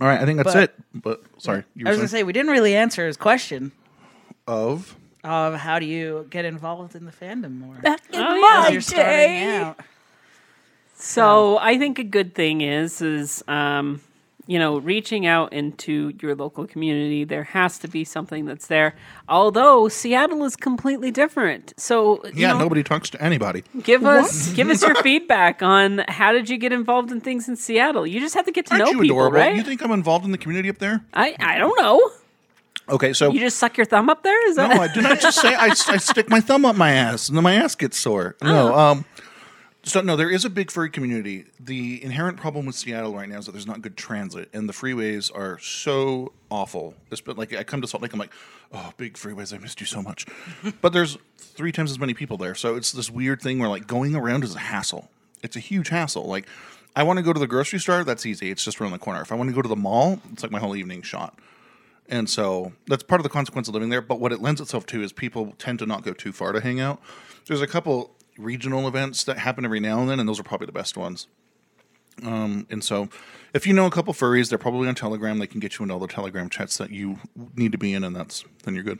All right, I think that's But- it. But sorry, you I were was going to saying say, we didn't really answer his question of of how do you get involved in the fandom more? Back in Oh, my As you're starting day. out. So I think a good thing is is um, you know reaching out into your local community. There has to be something that's there. Although Seattle is completely different. So you yeah, know, nobody talks to anybody. Give us give us your feedback on how did you get involved in things in Seattle. You just have to get to Aren't know you people, adorable? right? You think I'm involved in the community up there? I I don't know. Okay, so You just suck your thumb up there? Is that no, I do not just say I, I stick my thumb up my ass and then my ass gets sore. No, um, so no, there is a big furry community. The inherent problem with Seattle right now is that there's not good transit, and the freeways are so awful. It's been like I come to Salt Lake, I'm like, oh, big freeways, I missed you so much. but there's three times as many people there, so it's this weird thing where like going around is a hassle. It's a huge hassle. Like I want to go to the grocery store, that's easy. It's just around the corner. If I want to go to the mall, it's like my whole evening shot. And so that's part of the consequence of living there. But what it lends itself to is people tend to not go too far to hang out. There's a couple regional events that happen every now and then, and those are probably the best ones. Um, and so if you know a couple furries, they're probably on Telegram. They can get you into all the Telegram chats that you need to be in, and that's then you're good.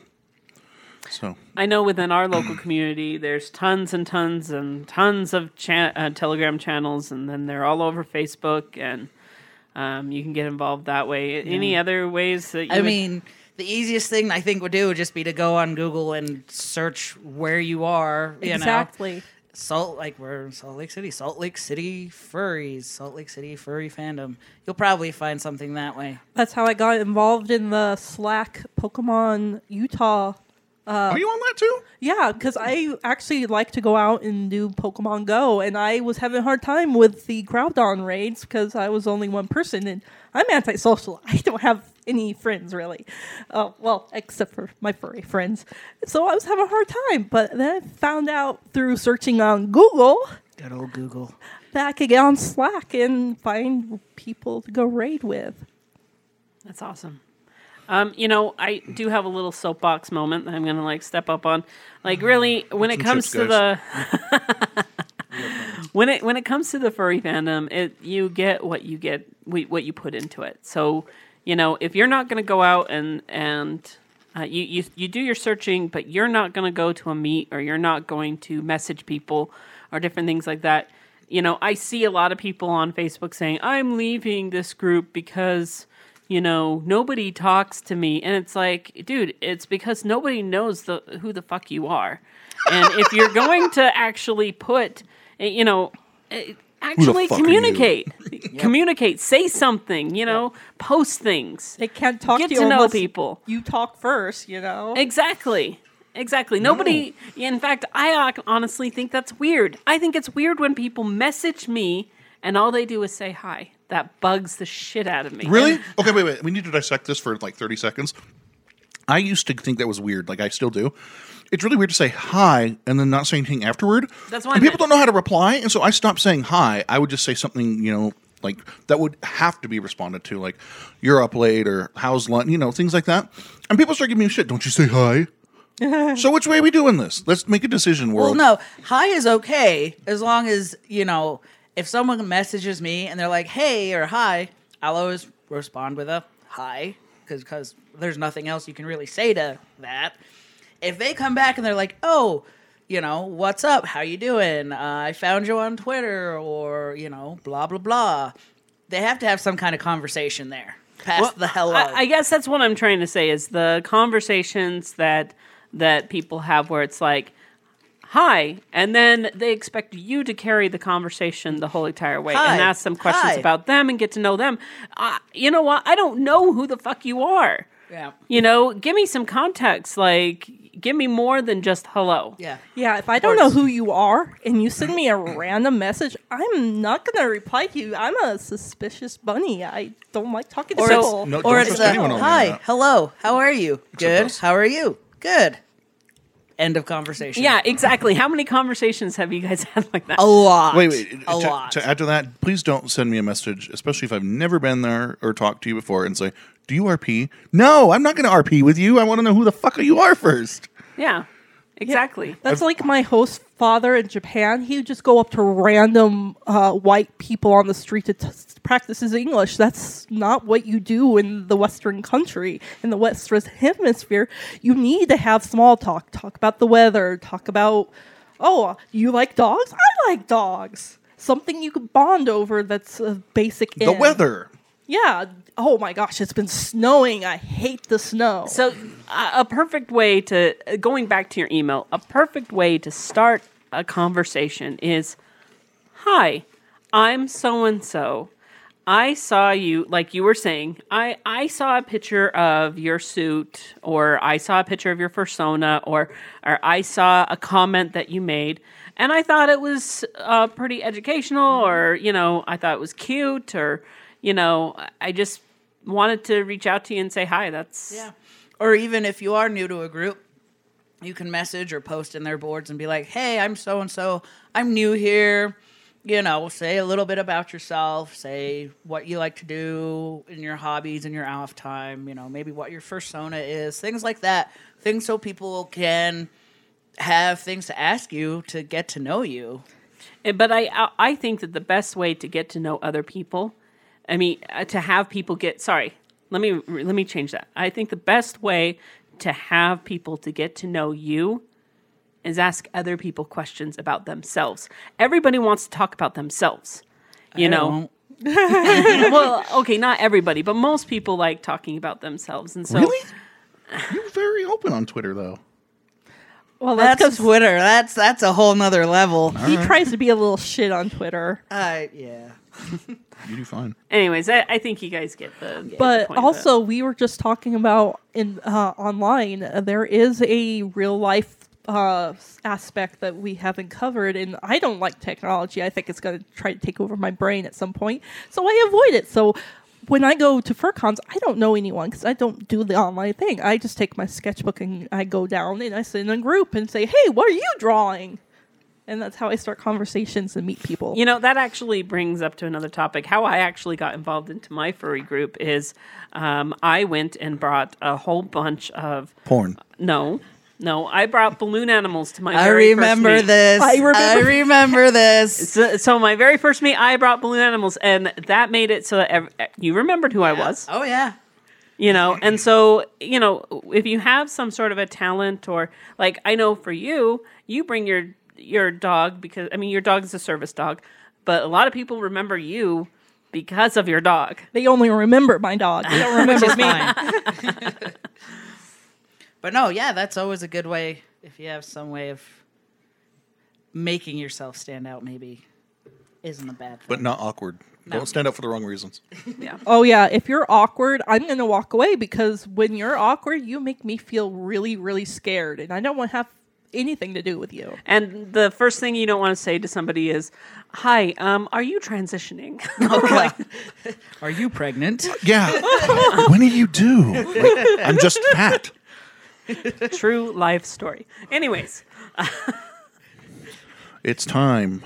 So I know within our local community, there's tons and tons and tons of cha- uh, Telegram channels, and then they're all over Facebook, and um, you can get involved that way. Any other ways that you I would- mean, the easiest thing I think would do would just be to go on Google and search where you are. You Exactly. Know? Salt like we're in Salt Lake City, Salt Lake City furries, Salt Lake City furry fandom. You'll probably find something that way. That's how I got involved in the Slack Pokemon Utah. Uh, Are you on that too? Yeah, because I actually like to go out and do Pokemon Go, and I was having a hard time with the Groudon raids because I was only one person, and I'm antisocial. I don't have any friends really. Uh, well, except for my furry friends. So I was having a hard time, but then I found out through searching on Google Good old Google. that I could get on Slack and find people to go raid with. That's awesome. Um, you know, I do have a little soapbox moment that I'm going to like step up on. Like, really, when it comes chips, to the when it when it comes to the furry fandom, it you get what you get, wh- what you put into it. So You know, if you're not going to go out and and uh, you, you you do your searching, but you're not going to go to a meet or you're not going to message people or different things like that. You know, I see a lot of people on Facebook saying, "I'm leaving this group because." You know, nobody talks to me, and it's like, dude, it's because nobody knows the who the fuck you are, and if you're going to actually put, eh, you know, eh, actually are you? communicate, communicate, say something, you know, post things. They can't talk Get to you to know people. You talk first, you know. Exactly. Exactly. Nobody. In fact, I honestly think that's weird. I think it's weird when people message me and all they do is say hi. That bugs the shit out of me. Really? Okay, wait, wait. We need to dissect this for like 30 seconds. I used to think that was weird. Like, I still do. It's really weird to say hi and then not say anything afterward. That's why people don't know how to reply. And so I stopped saying hi. I would just say something, you know, like that would have to be responded to, like, you're up late or how's lunch, you know, things like that. And people start giving me shit. Don't you say hi? so which way are we doing this? Let's make a decision, Well, world. no, hi is okay as long as you know if someone messages me and they're like, "Hey" or "Hi," I'll always respond with a "Hi" because there's nothing else you can really say to that. If they come back and they're like, "Oh," you know, what's up? How you doing? Uh, I found you on Twitter, or you know, blah blah blah. They have to have some kind of conversation there. Past Well, the hello. I, I guess that's what I'm trying to say is the conversations that that people have where it's like hi and then they expect you to carry the conversation the whole entire way Hi. and ask them questions Hi. about them and get to know them uh, you know what i don't know who the fuck you are yeah. you know give me some context like give me more than just hello Yeah. Yeah, if I don't know who you are and you send me a random message, I'm not gonna reply to you. I'm a suspicious bunny. I don't like talking to or people. it's, or it's a, hi, hello, how are you? Good. How are you? Good. End of conversation. yeah exactly how many conversations have you guys had like that A lot. Wait, wait. A to, lot. to add to that, please don't send me a message, especially if I've never been there or talked to you before, and say, "Do you RP?" No, I'm not going to RP with you. I want to know who the fuck you are first. yeah exactly That's like my host father in Japan. He would just go up to random uh, white people on the street to t- practice his English. That's not what you do in the Western country. In the Western hemisphere, you need to have small talk. Talk about the weather. Talk about, oh, you like dogs? I like dogs. Something you could bond over that's a basic. The end. weather. Yeah. Oh my gosh, it's been snowing. I hate the snow. So, uh, a perfect way to uh, going back to your email, a perfect way to start a conversation is, "Hi, I'm so and so. I saw you, like you were saying. I I saw a picture of your suit, or I saw a picture of your persona, or or I saw a comment that you made." And I thought it was uh, pretty educational, or you know, I thought it was cute, or you know, I just wanted to reach out to you and say hi. That's Yeah. Or even if you are new to a group, you can message or post in their boards and be like, "Hey, I'm so and so. I'm new here." You know, say a little bit about yourself. Say what you like to do in your hobbies and your off time. You know, maybe what your persona is. Things like that. Things so people can have things to ask you to get to know you. Eh, But I I- I think that the best way to get to know other people, I mean, uh, to have people get sorry. Let me let me change that. I think the best way to have people to get to know you is ask other people questions about themselves. Everybody wants to talk about themselves. You I know. well, okay, not everybody, but most people like talking about themselves, and so Really? You're very open on Twitter, though. well, That's that's because Twitter. That's that's a whole nother level. he tries to be a little shit on Twitter. Uh, yeah. You do fine. Anyways, I, I think you guys get the. get the but point also we were just talking about in uh, online uh, there is a real life uh, aspect that we haven't covered and i don't like technology. I think it's going to try to take over my brain at some point. So i avoid it. So when i go to furcons i don't know anyone because i don't do the online thing. I just take my sketchbook and i go down and i sit in a group and say hey what are you drawing and that's how i start conversations and meet people You know, that actually brings up to another topic. How I actually got involved into my furry group is um, I went and brought a whole bunch of Porn. no, no, I brought balloon animals to my. I very remember meet. this. I remember, this. So, so my very first meet, I brought balloon animals, and that made it so that ev- you remembered who I was. Oh yeah. you know and so you know if you have some sort of a talent or like i know for you you bring your your dog because i mean your dog is a service dog but a lot of people remember you because of your dog They only remember my dog. They don't remember me. But no, yeah, that's always a good way if you have some way of making yourself stand out. Maybe isn't a bad thing. But not awkward. No. Don't stand up for the wrong reasons. yeah. Oh yeah, if you're awkward, I'm gonna walk away because when you're awkward, you make me feel really, really scared, and I don't want to have anything to do with you. and the first thing you don't want to say to somebody is hi um are you transitioning Like, are you pregnant? Yeah. when are you due? Like, I'm just fat. true life story anyways It's time.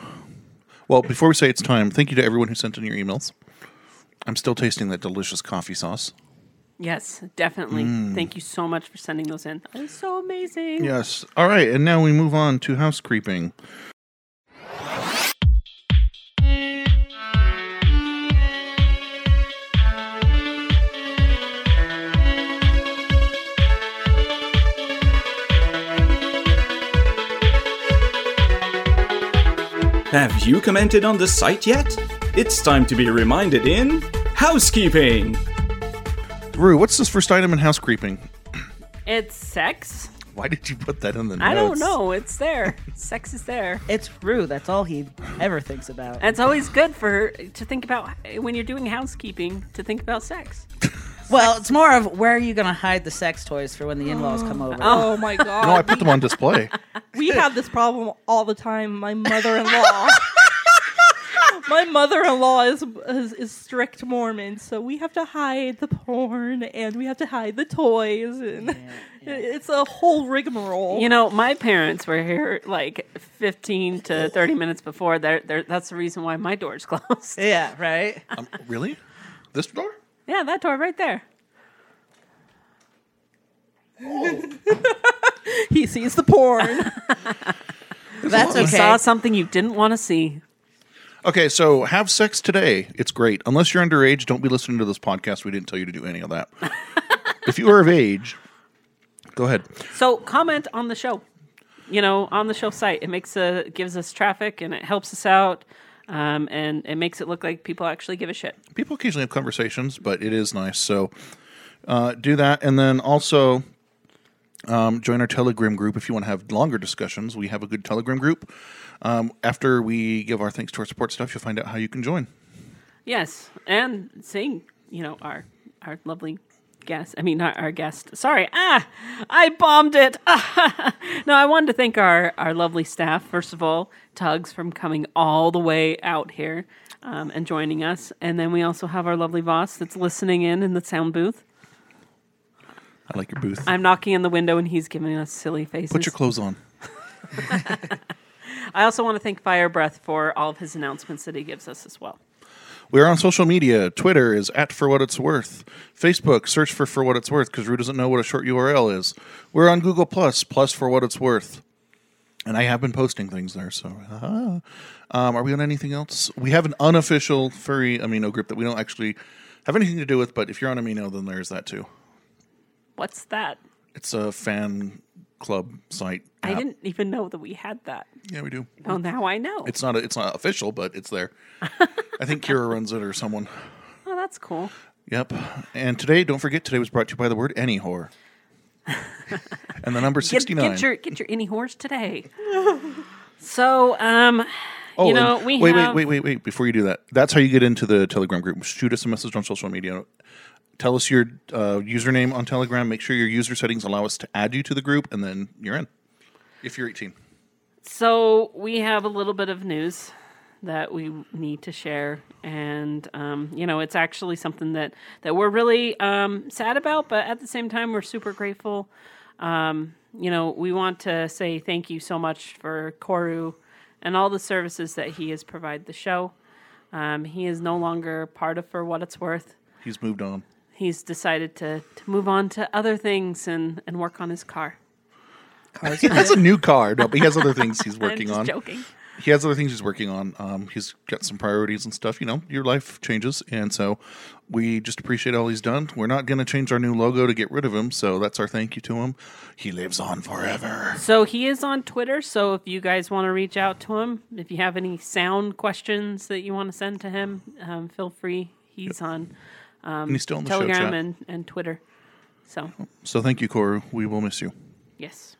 Well, before we say it's time, thank you to everyone who sent in your emails. I'm still tasting that delicious coffee sauce. Yes definitely Mm. thank you so much for sending those in that is so amazing Yes. All right, and now we move on to house creeping. Have you commented on the site yet? It's time to be reminded in housekeeping. Rue, what's this first item in house creeping? it's sex Why did you put that in the notes? i don't know it's there sex is there It's Rue. That's all he ever thinks about. it's always good for her to think about when you're doing housekeeping to think about sex Well, it's more of where are you going to hide the sex toys for when the in-laws come over? Oh my god. No, I put them on display. We have this problem all the time. My mother-in-law. My mother-in-law is, is is strict Mormon, so we have to hide the porn and we have to hide the toys, and it's a whole rigmarole. You know, my parents were here like 15 to 30 minutes before. They're, they're, that's the reason why my door's closed. Yeah, right? Um, really? This door? Yeah, that door right there. he sees the porn. That's You okay. saw something you didn't want to see. Okay, so have sex today. It's great. Unless you're underage, don't be listening to this podcast. We didn't tell you to do any of that. if you are of age, go ahead. So comment on the show. You know, on the show site, it makes a gives us traffic and it helps us out, um, and it makes it look like people actually give a shit. People occasionally have conversations, but it is nice. So uh, do that. And then also um, join our Telegram group if you want to have longer discussions. We have a good Telegram group. Um, after we give our thanks to our support stuff, you'll find out how you can join. Yes, and seeing you know our our lovely guest. I mean, our, our guest. Sorry, ah, I bombed it. no, I wanted to thank our our lovely staff first of all, Tugs from coming all the way out here um, and joining us, and then we also have our lovely boss that's listening in in the sound booth. I like your booth. I'm knocking in the window and he's giving us silly faces. Put your clothes on. I also want to thank Fire Breath for all of his announcements that he gives us as well. We're on social media. Twitter is at For What It's Worth. Facebook, search for For What It's Worth because Rue doesn't know what a short URL is. We're on Google Plus, Plus For What It's Worth. And I have been posting things there. So, uh, um, are we on anything else? We have an unofficial furry amino group that we don't actually have anything to do with, but if you're on amino, then there's that too. What's that? It's a fan club site. I app. didn't even know that we had that. Yeah, we do. Oh, now I know. It's not. A, it's not official, but it's there. I think Kira runs it or someone. oh, that's cool. Yep. And today, don't forget, today was brought to you by the word any whore. and the number 69. get your get your any horse today. so, um, oh, you know, we wait, have, wait, wait, wait, wait. Before you do that, that's how you get into the Telegram group. Shoot us a message on social media. Tell us your uh, username on Telegram. Make sure your user settings allow us to add you to the group, and then you're in. If you're 18. So we have a little bit of news that we need to share, and um, you know, it's actually something that that we're really um, sad about, but at the same time, we're super grateful. Um, you know, we want to say thank you so much for Koru and all the services that he has provided the show. Um, he is no longer part of For What It's Worth. He's moved on. He's decided to, to move on to other things and, and work on his car. He has a new car. No, but he has other things he's working on. joking. he has other things he's working on. Um, he's got some priorities and stuff. You know, your life changes, and so we just appreciate all he's done. We're not going to change our new logo to get rid of him, so that's our thank you to him. He lives on forever. So he is on Twitter. So if you guys want to reach out to him, if you have any sound questions that you want to send to him, um, feel free. He's on um, And he's still on the show Telegram chat. and, and Twitter. So So thank you, Koru. We will miss you. yes.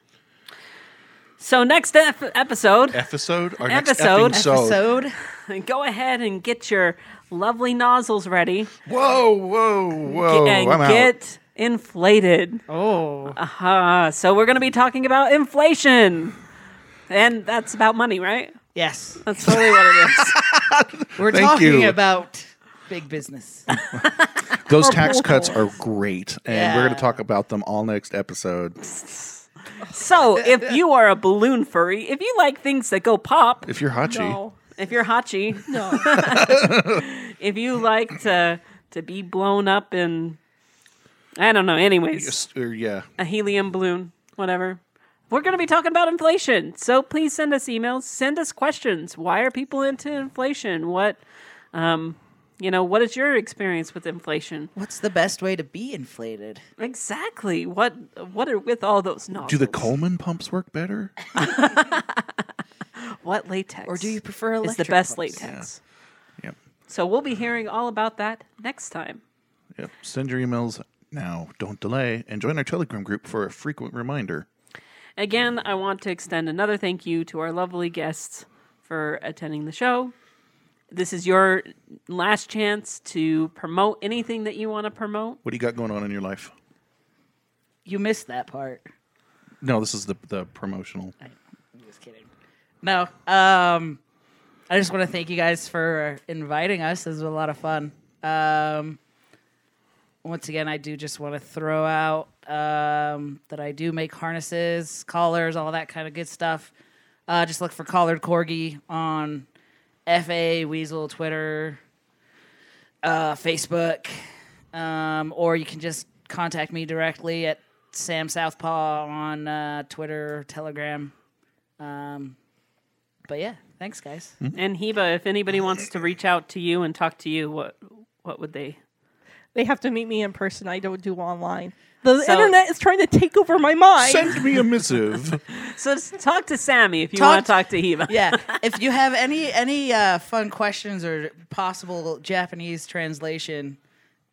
So next ep- episode, Episode? Our next episode, episode. Go ahead and get your lovely nozzles ready. Whoa, whoa, whoa! and I'm out. get inflated. Oh. Uh-huh. So we're going to be talking about inflation. And that's about money, right? Yes. That's totally what it is. We're Thank talking you. about big business. Those tax cuts are great, and we're going to talk about them all next episode. So if you are a balloon furry, if you like things that go pop, If you're Hachi, No. if you're Hachi, no. if you like to to be blown up in, I don't know. Anyways, Yes, or yeah, a helium balloon, whatever. We're going to be talking about inflation. So please send us emails, send us questions. Why are people into inflation? What, um, you know, what is your experience with inflation? What's the best way to be inflated? Exactly. What what are with all those knobs? do the Coleman pumps work better? what latex? Or do you prefer is the best pumps? latex? Yep. So we'll be hearing all about that next time. Yep. Send your emails now. Don't delay, and join our Telegram group for a frequent reminder. Again, I want to extend another thank you to our lovely guests for attending the show. This is your last chance to promote anything that you want to promote. What do you got going on in your life? You missed that part. No, this is the the promotional. I'm just kidding. No. Um, I just want to thank you guys for inviting us. This was a lot of fun. Um, once again, I do just want to throw out um, that I do make harnesses, collars, all that kind of good stuff. Uh, just look for Collared Corgi on FA Weasyl Twitter, uh, Facebook, um, or you can just contact me directly at Sam Southpaw on uh, Twitter, Telegram. Um, but yeah, thanks, guys. And Heba, if anybody wants to reach out to you and talk to you, what what would they? They have to meet me in person. I don't do online. The So- internet is trying to take over my mind. Send me a missive. So just talk to Sammy if you Talk- want to talk to Heba. yeah, if you have any any uh, fun questions or possible Japanese translation,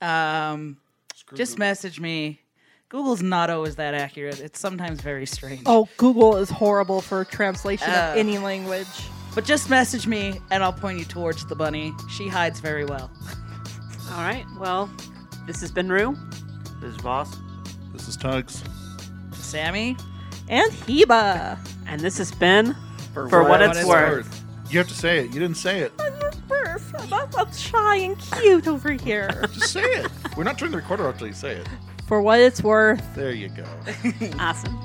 um, just message me. Google's not always that accurate. It's sometimes very strange. Oh, Google is horrible for translation Uh, of any language. But just message me and I'll point you towards the bunny. She hides very well. All right. Well, this has been Rue. This is Voss. This is Tugs. Sammy. And Heba. And this has been For, What, It's, worth. You have to say it. You didn't say it. Birth. I'm, I'm shy and cute over here. Just say it. We're not turning the recorder off till you say it. For what it's worth. There you go. Awesome.